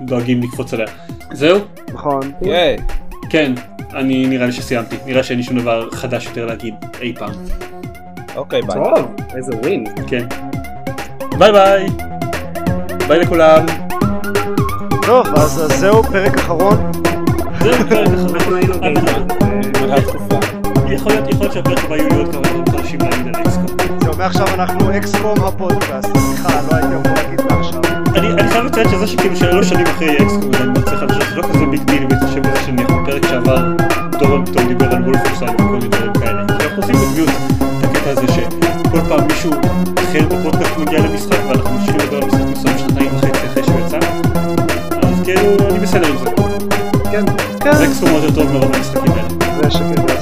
[SPEAKER 1] דואגים לקפוץ עליה. זהו?
[SPEAKER 3] נכון.
[SPEAKER 2] ייי.
[SPEAKER 1] כן. אני נראה לי שסיימתי, נראה שאין לי שום דבר חדש יותר להגיד אי פעם.
[SPEAKER 2] אוקיי, ביי.
[SPEAKER 4] טוב, איזה win.
[SPEAKER 1] כן. ביי ביי. ביי לכולם.
[SPEAKER 3] טוב, אז אז זהו פרק אחרון.
[SPEAKER 1] זהו פרק אחרון. יכול להיות, יכול להיות שהפרקים היו לי עוד כמה חודשים להגיד על XCOM.
[SPEAKER 3] זה אומר עכשיו אנחנו XCOM הפודקאסט, סליחה, לא הייתי אמור להגיד מעכשיו.
[SPEAKER 1] אני חייב לציין שזה שכאילו שלוש שנים אחרי XCOM, אני מצליח להמשיך, זה לא כזה big deal, בהתחשב בזה שנניח בפרק שעבר, דורון פתאום דיבר על וולפורסייד וכל מיני דברים כאלה. כי אנחנו עושים בדיוק את הקטע הזה שכל פעם מישהו אחר בפודקאסט מגיע למשחק ואנחנו ממשיכים לדבר על משחק מסוים שנתיים וחצי אחרי שהוא יצא, אז כאילו אני בסדר עם זה.
[SPEAKER 4] כן,
[SPEAKER 3] כן. זה
[SPEAKER 1] XCOM יותר טוב מרוב המשחקים האלה.
[SPEAKER 3] זה שקט.